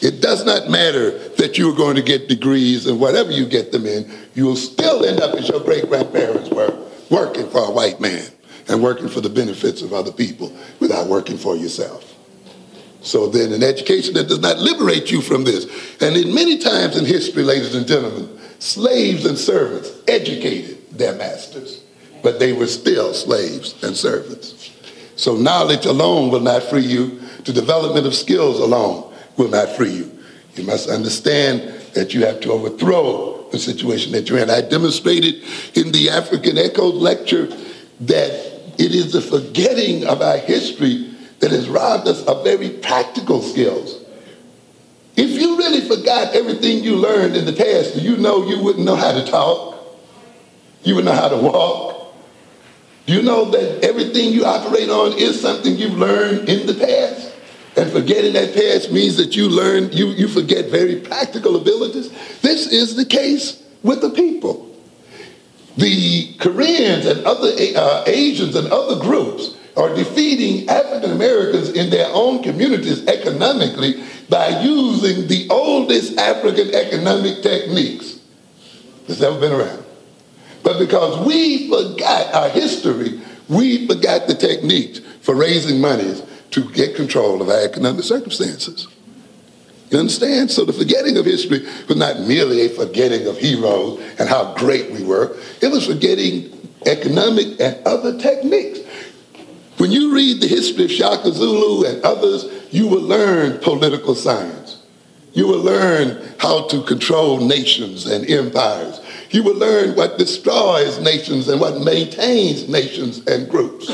It does not matter that you are going to get degrees and whatever you get them in, you will still end up as your great grandparents were, working for a white man and working for the benefits of other people without working for yourself. So then an education that does not liberate you from this. And in many times in history, ladies and gentlemen, slaves and servants educated their masters, but they were still slaves and servants. So knowledge alone will not free you. The development of skills alone will not free you. You must understand that you have to overthrow the situation that you're in. I demonstrated in the African Echoes lecture that it is the forgetting of our history that has robbed us of very practical skills. If you really forgot everything you learned in the past, do you know you wouldn't know how to talk? You wouldn't know how to walk? Do you know that everything you operate on is something you've learned in the past? And forgetting that past means that you learn, you, you forget very practical abilities. This is the case with the people. The Koreans and other uh, Asians and other groups are defeating African Americans in their own communities economically by using the oldest African economic techniques that's ever been around. But because we forgot our history, we forgot the techniques for raising monies to get control of our economic circumstances. You understand? So the forgetting of history was not merely a forgetting of heroes and how great we were. It was forgetting economic and other techniques. When you read the history of Shaka Zulu and others, you will learn political science. You will learn how to control nations and empires. You will learn what destroys nations and what maintains nations and groups.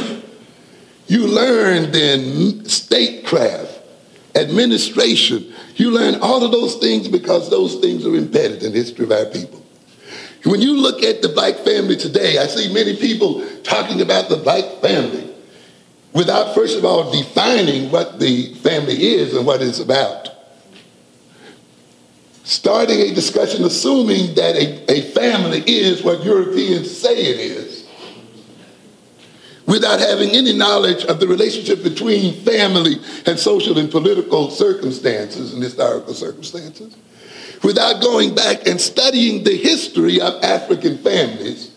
You learn then statecraft, administration. You learn all of those things because those things are embedded in the history of our people. When you look at the black family today, I see many people talking about the black family without first of all defining what the family is and what it's about. Starting a discussion assuming that a, a family is what Europeans say it is, without having any knowledge of the relationship between family and social and political circumstances and historical circumstances, without going back and studying the history of African families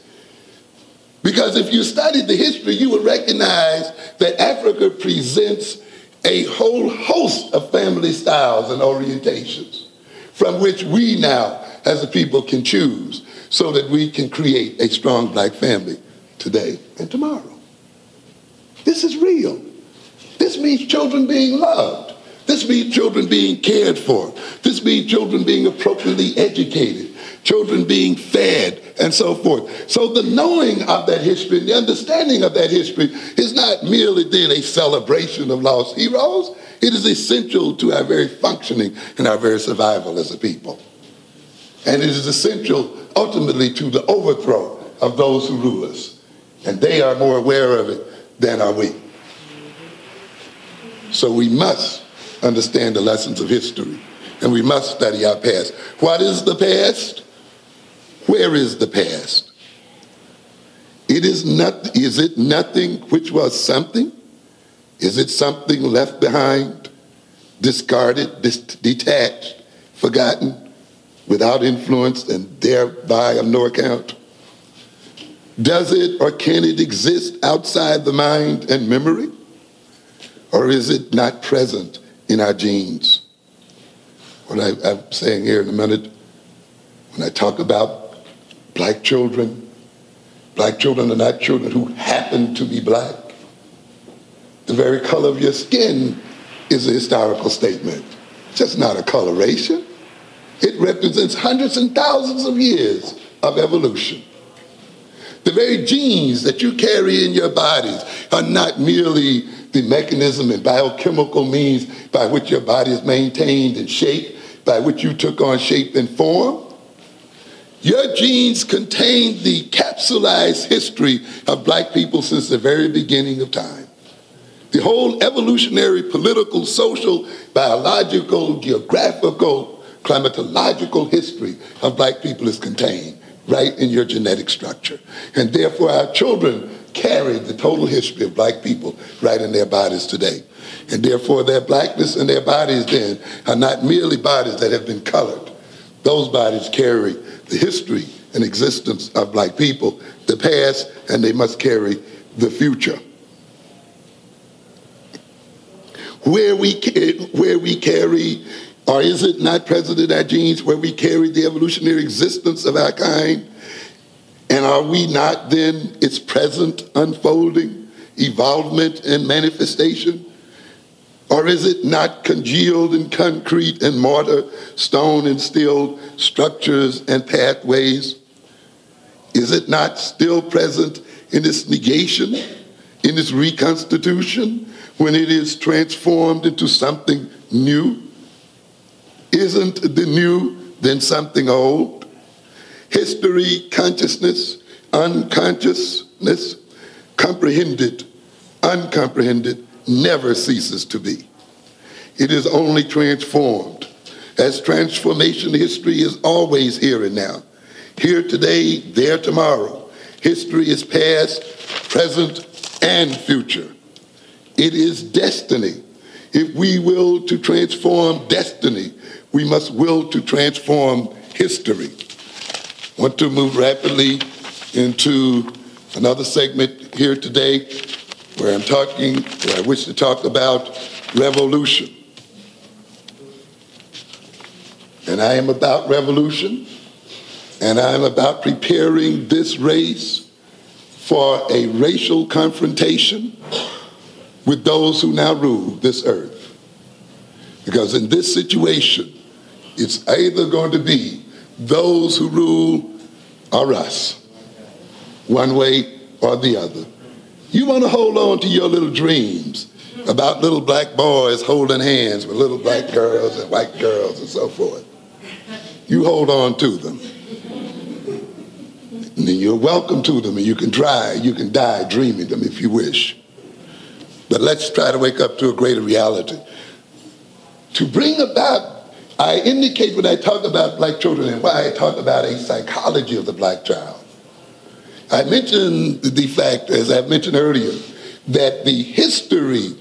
because if you studied the history, you would recognize that Africa presents a whole host of family styles and orientations from which we now, as a people, can choose so that we can create a strong black family today and tomorrow. This is real. This means children being loved. This means children being cared for. This means children being appropriately educated, children being fed, and so forth. So the knowing of that history the understanding of that history is not merely then a celebration of lost heroes. It is essential to our very functioning and our very survival as a people. And it is essential ultimately to the overthrow of those who rule us. And they are more aware of it than are we. So we must understand the lessons of history and we must study our past. What is the past? Where is the past? It is not, is it nothing which was something? Is it something left behind, discarded, dis- detached, forgotten, without influence, and thereby of no account? Does it or can it exist outside the mind and memory? Or is it not present in our genes? What I, I'm saying here in a minute, when I talk about black children, black children are not children who happen to be black. The very color of your skin is a historical statement. It's just not a coloration. It represents hundreds and thousands of years of evolution. The very genes that you carry in your bodies are not merely the mechanism and biochemical means by which your body is maintained and shaped, by which you took on shape and form. Your genes contain the capsulized history of black people since the very beginning of time. The whole evolutionary, political, social, biological, geographical, climatological history of black people is contained right in your genetic structure. And therefore, our children carry the total history of black people right in their bodies today. And therefore, their blackness and their bodies then are not merely bodies that have been colored. Those bodies carry the history and existence of black people, the past, and they must carry the future. Where we, where we carry, or is it not present in our genes, where we carry the evolutionary existence of our kind? And are we not then its present unfolding, evolvement, and manifestation? Or is it not congealed in concrete and mortar, stone and steel structures and pathways? Is it not still present in its negation, in its reconstitution, when it is transformed into something new? isn't the new then something old. History, consciousness, unconsciousness, comprehended, uncomprehended, never ceases to be. It is only transformed. As transformation history is always here and now. Here today, there tomorrow. History is past, present, and future. It is destiny. If we will to transform destiny, we must will to transform history. Want to move rapidly into another segment here today where I'm talking, where I wish to talk about revolution. And I am about revolution, and I am about preparing this race for a racial confrontation with those who now rule this earth. Because in this situation, it's either going to be those who rule or us, one way or the other. You want to hold on to your little dreams about little black boys holding hands with little black girls and white girls and so forth. You hold on to them. And then you're welcome to them and you can try, you can die dreaming them if you wish. But let's try to wake up to a greater reality. To bring about I indicate when I talk about black children and why I talk about a psychology of the black child. I mentioned the fact, as I mentioned earlier, that the history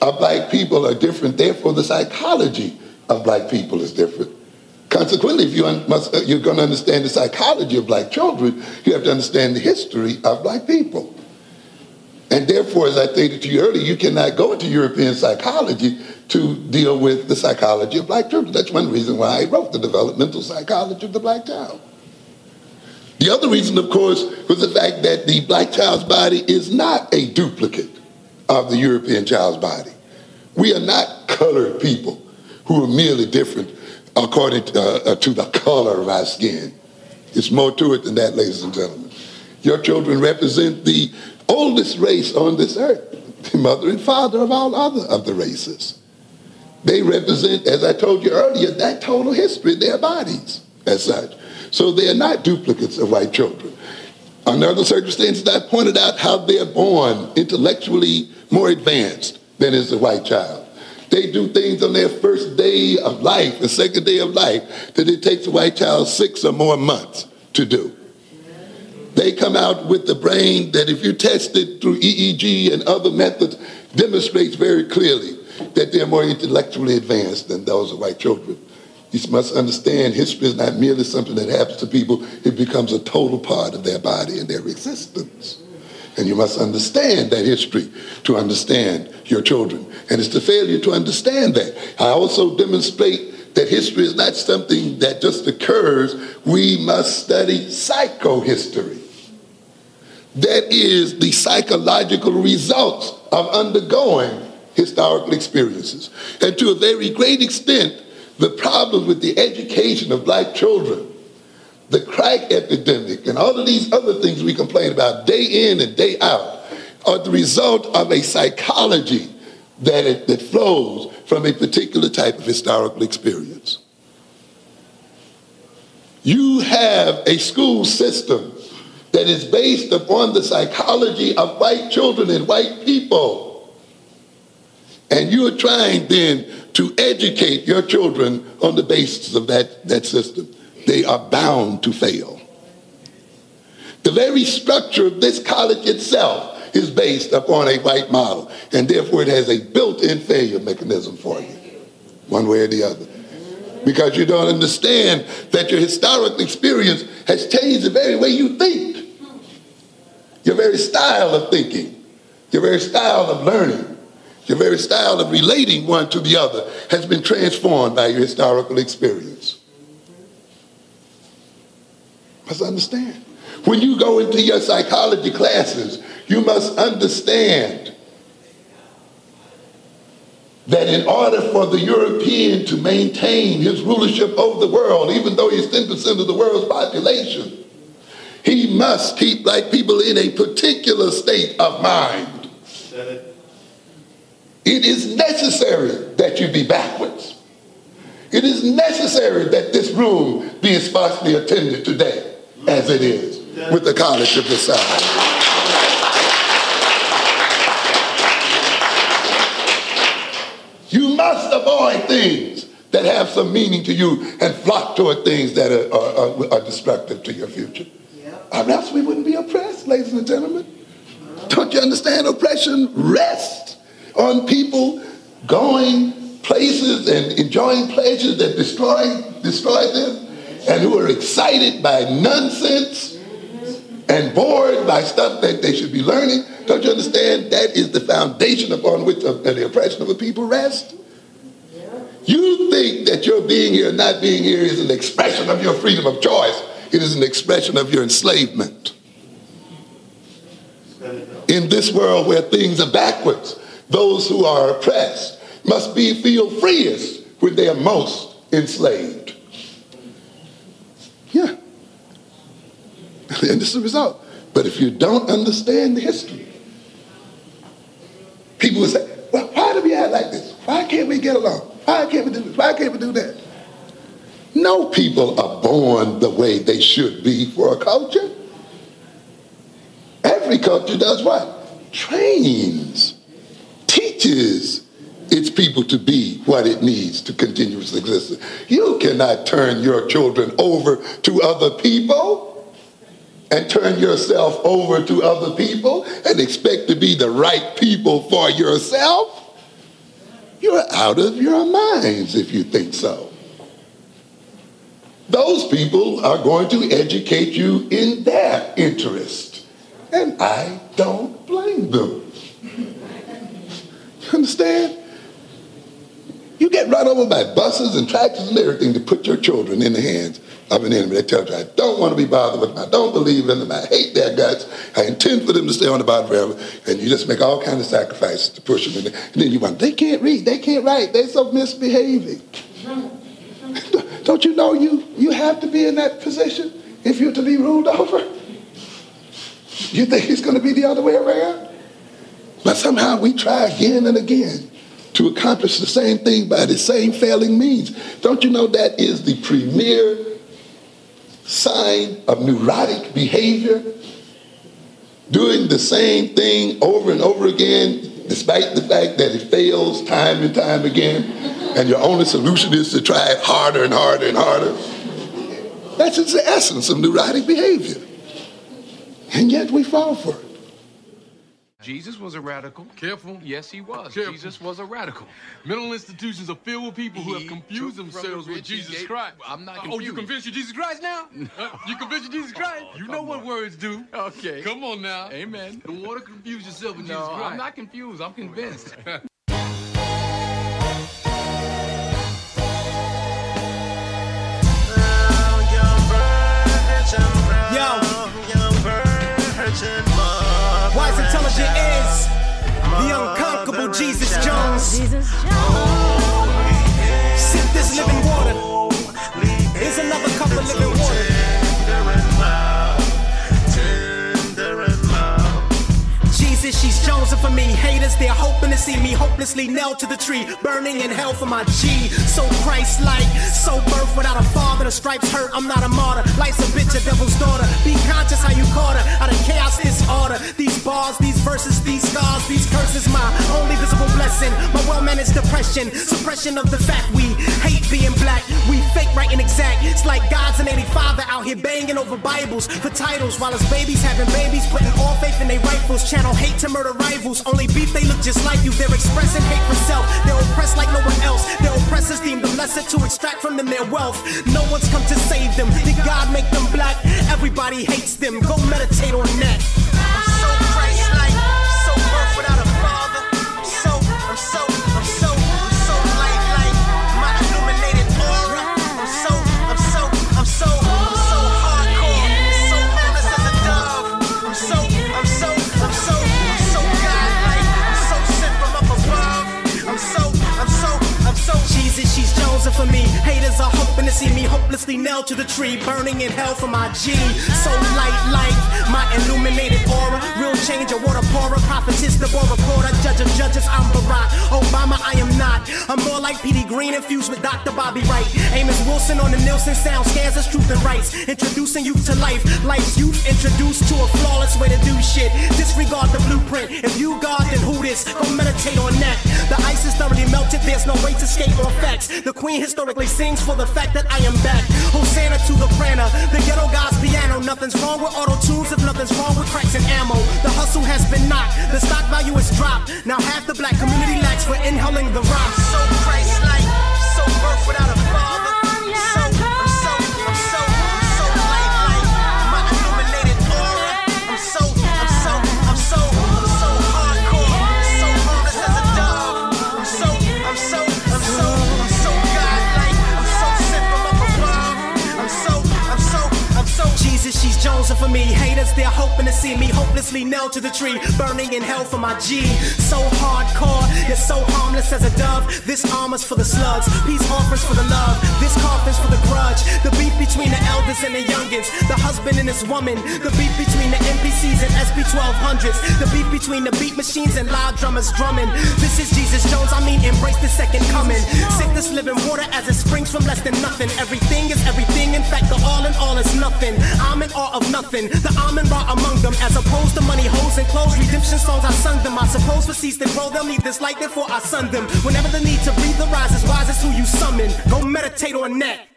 of black people are different, therefore the psychology of black people is different. Consequently, if you un- must, uh, you're going to understand the psychology of black children, you have to understand the history of black people. And therefore, as I stated to you earlier, you cannot go into European psychology to deal with the psychology of black children. That's one reason why I wrote the developmental psychology of the black child. The other reason, of course, was the fact that the black child's body is not a duplicate of the European child's body. We are not colored people who are merely different according to, uh, uh, to the color of our skin. It's more to it than that, ladies and gentlemen. Your children represent the oldest race on this earth, the mother and father of all other of the races. They represent, as I told you earlier, that total history, their bodies as such. So they are not duplicates of white children. Under other circumstances, I pointed out how they're born intellectually more advanced than is the white child. They do things on their first day of life, the second day of life, that it takes a white child six or more months to do. They come out with the brain that if you test it through EEG and other methods, demonstrates very clearly that they're more intellectually advanced than those of white children. You must understand history is not merely something that happens to people, it becomes a total part of their body and their existence. And you must understand that history to understand your children. And it's the failure to understand that. I also demonstrate that history is not something that just occurs. We must study psychohistory. That is the psychological results of undergoing historical experiences. And to a very great extent, the problems with the education of black children, the crack epidemic, and all of these other things we complain about day in and day out are the result of a psychology that, it, that flows from a particular type of historical experience. You have a school system that is based upon the psychology of white children and white people and you are trying then to educate your children on the basis of that, that system. They are bound to fail. The very structure of this college itself is based upon a white model, and therefore it has a built-in failure mechanism for you, one way or the other. Because you don't understand that your historical experience has changed the very way you think, your very style of thinking, your very style of learning. Your very style of relating one to the other has been transformed by your historical experience. Must understand. When you go into your psychology classes, you must understand that in order for the European to maintain his rulership over the world, even though he's 10% of the world's population, he must keep black people in a particular state of mind. It is necessary that you be backwards. It is necessary that this room be sparsely attended today, as it is with the College of the South. You must avoid things that have some meaning to you and flock toward things that are, are, are, are destructive to your future. Or else we wouldn't be oppressed, ladies and gentlemen. Don't you understand? Oppression rests on people going places and enjoying pleasures that destroy, destroy them and who are excited by nonsense and bored by stuff that they should be learning. Don't you understand? That is the foundation upon which the, oppression of a people rests. You think that your being here, not being here, is an expression of your freedom of choice. It is an expression of your enslavement. In this world where things are backwards, those who are oppressed must be feel freest when they are most enslaved. Yeah. And this is the result. But if you don't understand the history, people will say, well, why do we act like this? Why can't we get along? Why can't we do this? Why can't we do that? No people are born the way they should be for a culture. Every culture does what? Trains, teaches its people to be what it needs to continue its existence. You cannot turn your children over to other people and turn yourself over to other people and expect to be the right people for yourself. You're out of your minds if you think so. Those people are going to educate you in their interest. And I don't blame them. Understand? You get run over by buses and tractors and everything to put your children in the hands of an enemy that tells you, I don't want to be bothered with them, I don't believe in them, I hate their guts, I intend for them to stay on the bottom forever, and you just make all kinds of sacrifices to push them in there. And then you want, they can't read, they can't write, they're so misbehaving. Don't you know you, you have to be in that position if you're to be ruled over? You think it's going to be the other way around? But somehow we try again and again to accomplish the same thing by the same failing means. Don't you know that is the premier sign of neurotic behavior? Doing the same thing over and over again, despite the fact that it fails time and time again, and your only solution is to try it harder and harder and harder. That's the essence of neurotic behavior. And yet we fall for it. Jesus was a radical. Careful. Yes, he was. Careful. Jesus was a radical. Mental institutions are filled with people who have confused themselves the with Jesus gave- Christ. I'm not Oh, you convinced you're Jesus Christ now? Huh? you convinced you're Jesus Christ? Oh, you know come what words do. Okay. Come on now. Amen. Don't want to confuse yourself with No, Jesus Christ. I'm not confused. I'm convinced. Yo. Wise intelligent is the unconquerable Jesus Jones. Sip this living water. Here's another cup of living water. She's Jonesing for me. Haters, they're hoping to see me hopelessly nailed to the tree, burning in hell for my G. So Christ-like, so birth without a father. The stripes hurt, I'm not a martyr. Life's a bitch, a devil's daughter. Be conscious how you caught her. Out of chaos, disorder. These bars, these verses, these scars, these curses, my only visible blessing. My well-managed depression, suppression of the fact we hate being black. We fake right and exact. It's like gods in 85 are out here banging over Bibles for titles, while his babies having babies, putting all faith in their rifles. Channel hate to murder rivals. Only beef they look just like you. They're expressing hate for self. They're oppressed like no one else. Their oppressors deem them lesser to extract from them their wealth. No one's come to save them. Did God make them black? Everybody hates them. Go meditate on that. For me. Haters are hoping to see me hopelessly nailed to the tree, burning in hell for my G. So light like my illuminated aura. Real change, a water pourer, prophetess, the war reporter, judge of judges. I'm Barack Obama. I am not. I'm more like P.D. Green infused with Dr. Bobby Wright. Amos Wilson on the Nielsen sound scares us truth and rights. Introducing youth to life. Life's youth introduced to a flawless way to do shit. Disregard the blueprint. If you God, then who this? Go meditate on that. The ice is thoroughly melted. There's no way to escape or effects. The queen historically sings for the fact that I am back. Hosanna to the prana. The ghetto God's piano. Nothing's wrong with auto tunes if nothing's wrong with cracks and ammo. The hustle has been knocked. The stock value is dropped. Now half the black community lacks for inhaling the rock. So Christ-like, so birth without a father. she Jesus, she's Jonesing for me. Haters, they're hoping to see me hopelessly nailed to the tree, burning in hell for my G. So hardcore, yet so harmless as a dove. This armor's for the slugs, peace offers for the love. This coffin's for the grudge. The beef between the elders and the youngins, the husband and his woman. The beef between the MPCs and SP 1200s. The beef between the beat machines and loud drummers drumming. This is Jesus Jones, I mean, embrace the second coming. This living water as it springs from less than nothing. Everything is everything, in fact, the all in all is nothing. I'm in awe of nothing. The almond raw among them, as opposed to money, hoes, and clothes. Redemption songs, I sung them. I suppose for seeds to grow, they'll need this light, therefore I sun them. Whenever the need to breathe arises, wise is who you summon. Go meditate on that.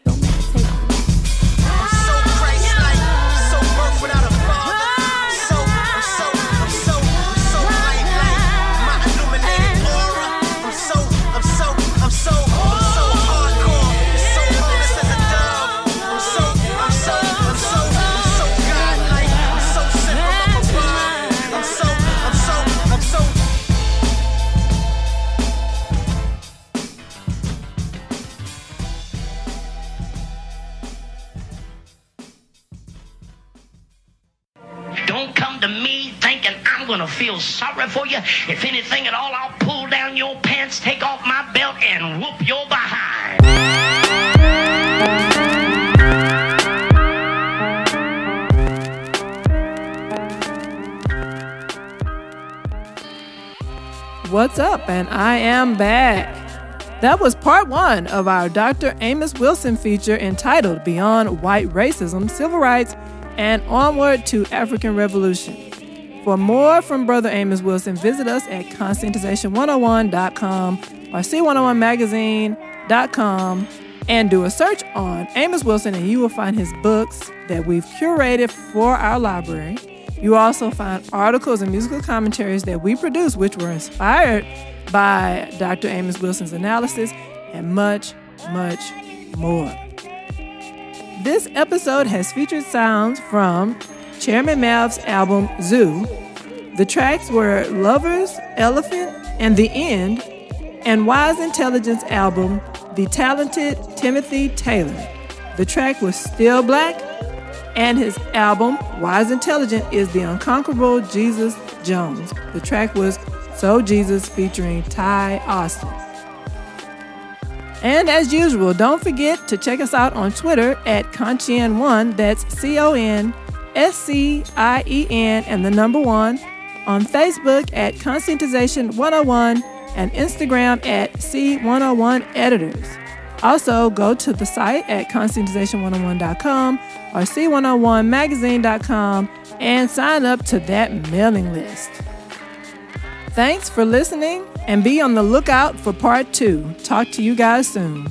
Feel sorry for you. If anything at all, I'll pull down your pants, take off my belt, and whoop your behind. What's up? And I am back. That was part one of our Dr. Amos Wilson feature entitled Beyond White Racism, Civil Rights, and Onward to African Revolution. For more from Brother Amos Wilson, visit us at conscientization101.com or c101magazine.com and do a search on Amos Wilson, and you will find his books that we've curated for our library. You also find articles and musical commentaries that we produce, which were inspired by Dr. Amos Wilson's analysis, and much, much more. This episode has featured sounds from Chairman Mav's album Zoo. The tracks were Lovers, Elephant, and The End, and Wise Intelligent's album The Talented Timothy Taylor. The track was Still Black, and his album Wise Intelligent is The Unconquerable Jesus Jones. The track was So Jesus featuring Ty Austin. And as usual, don't forget to check us out on Twitter at Conscien1, that's C O N S C I E N, and the number one, on Facebook at Conscientization 101, and Instagram at C101 Editors. Also, go to the site at conscientization101.com or c101magazine.com and sign up to that mailing list. Thanks for listening and be on the lookout for part two. Talk to you guys soon.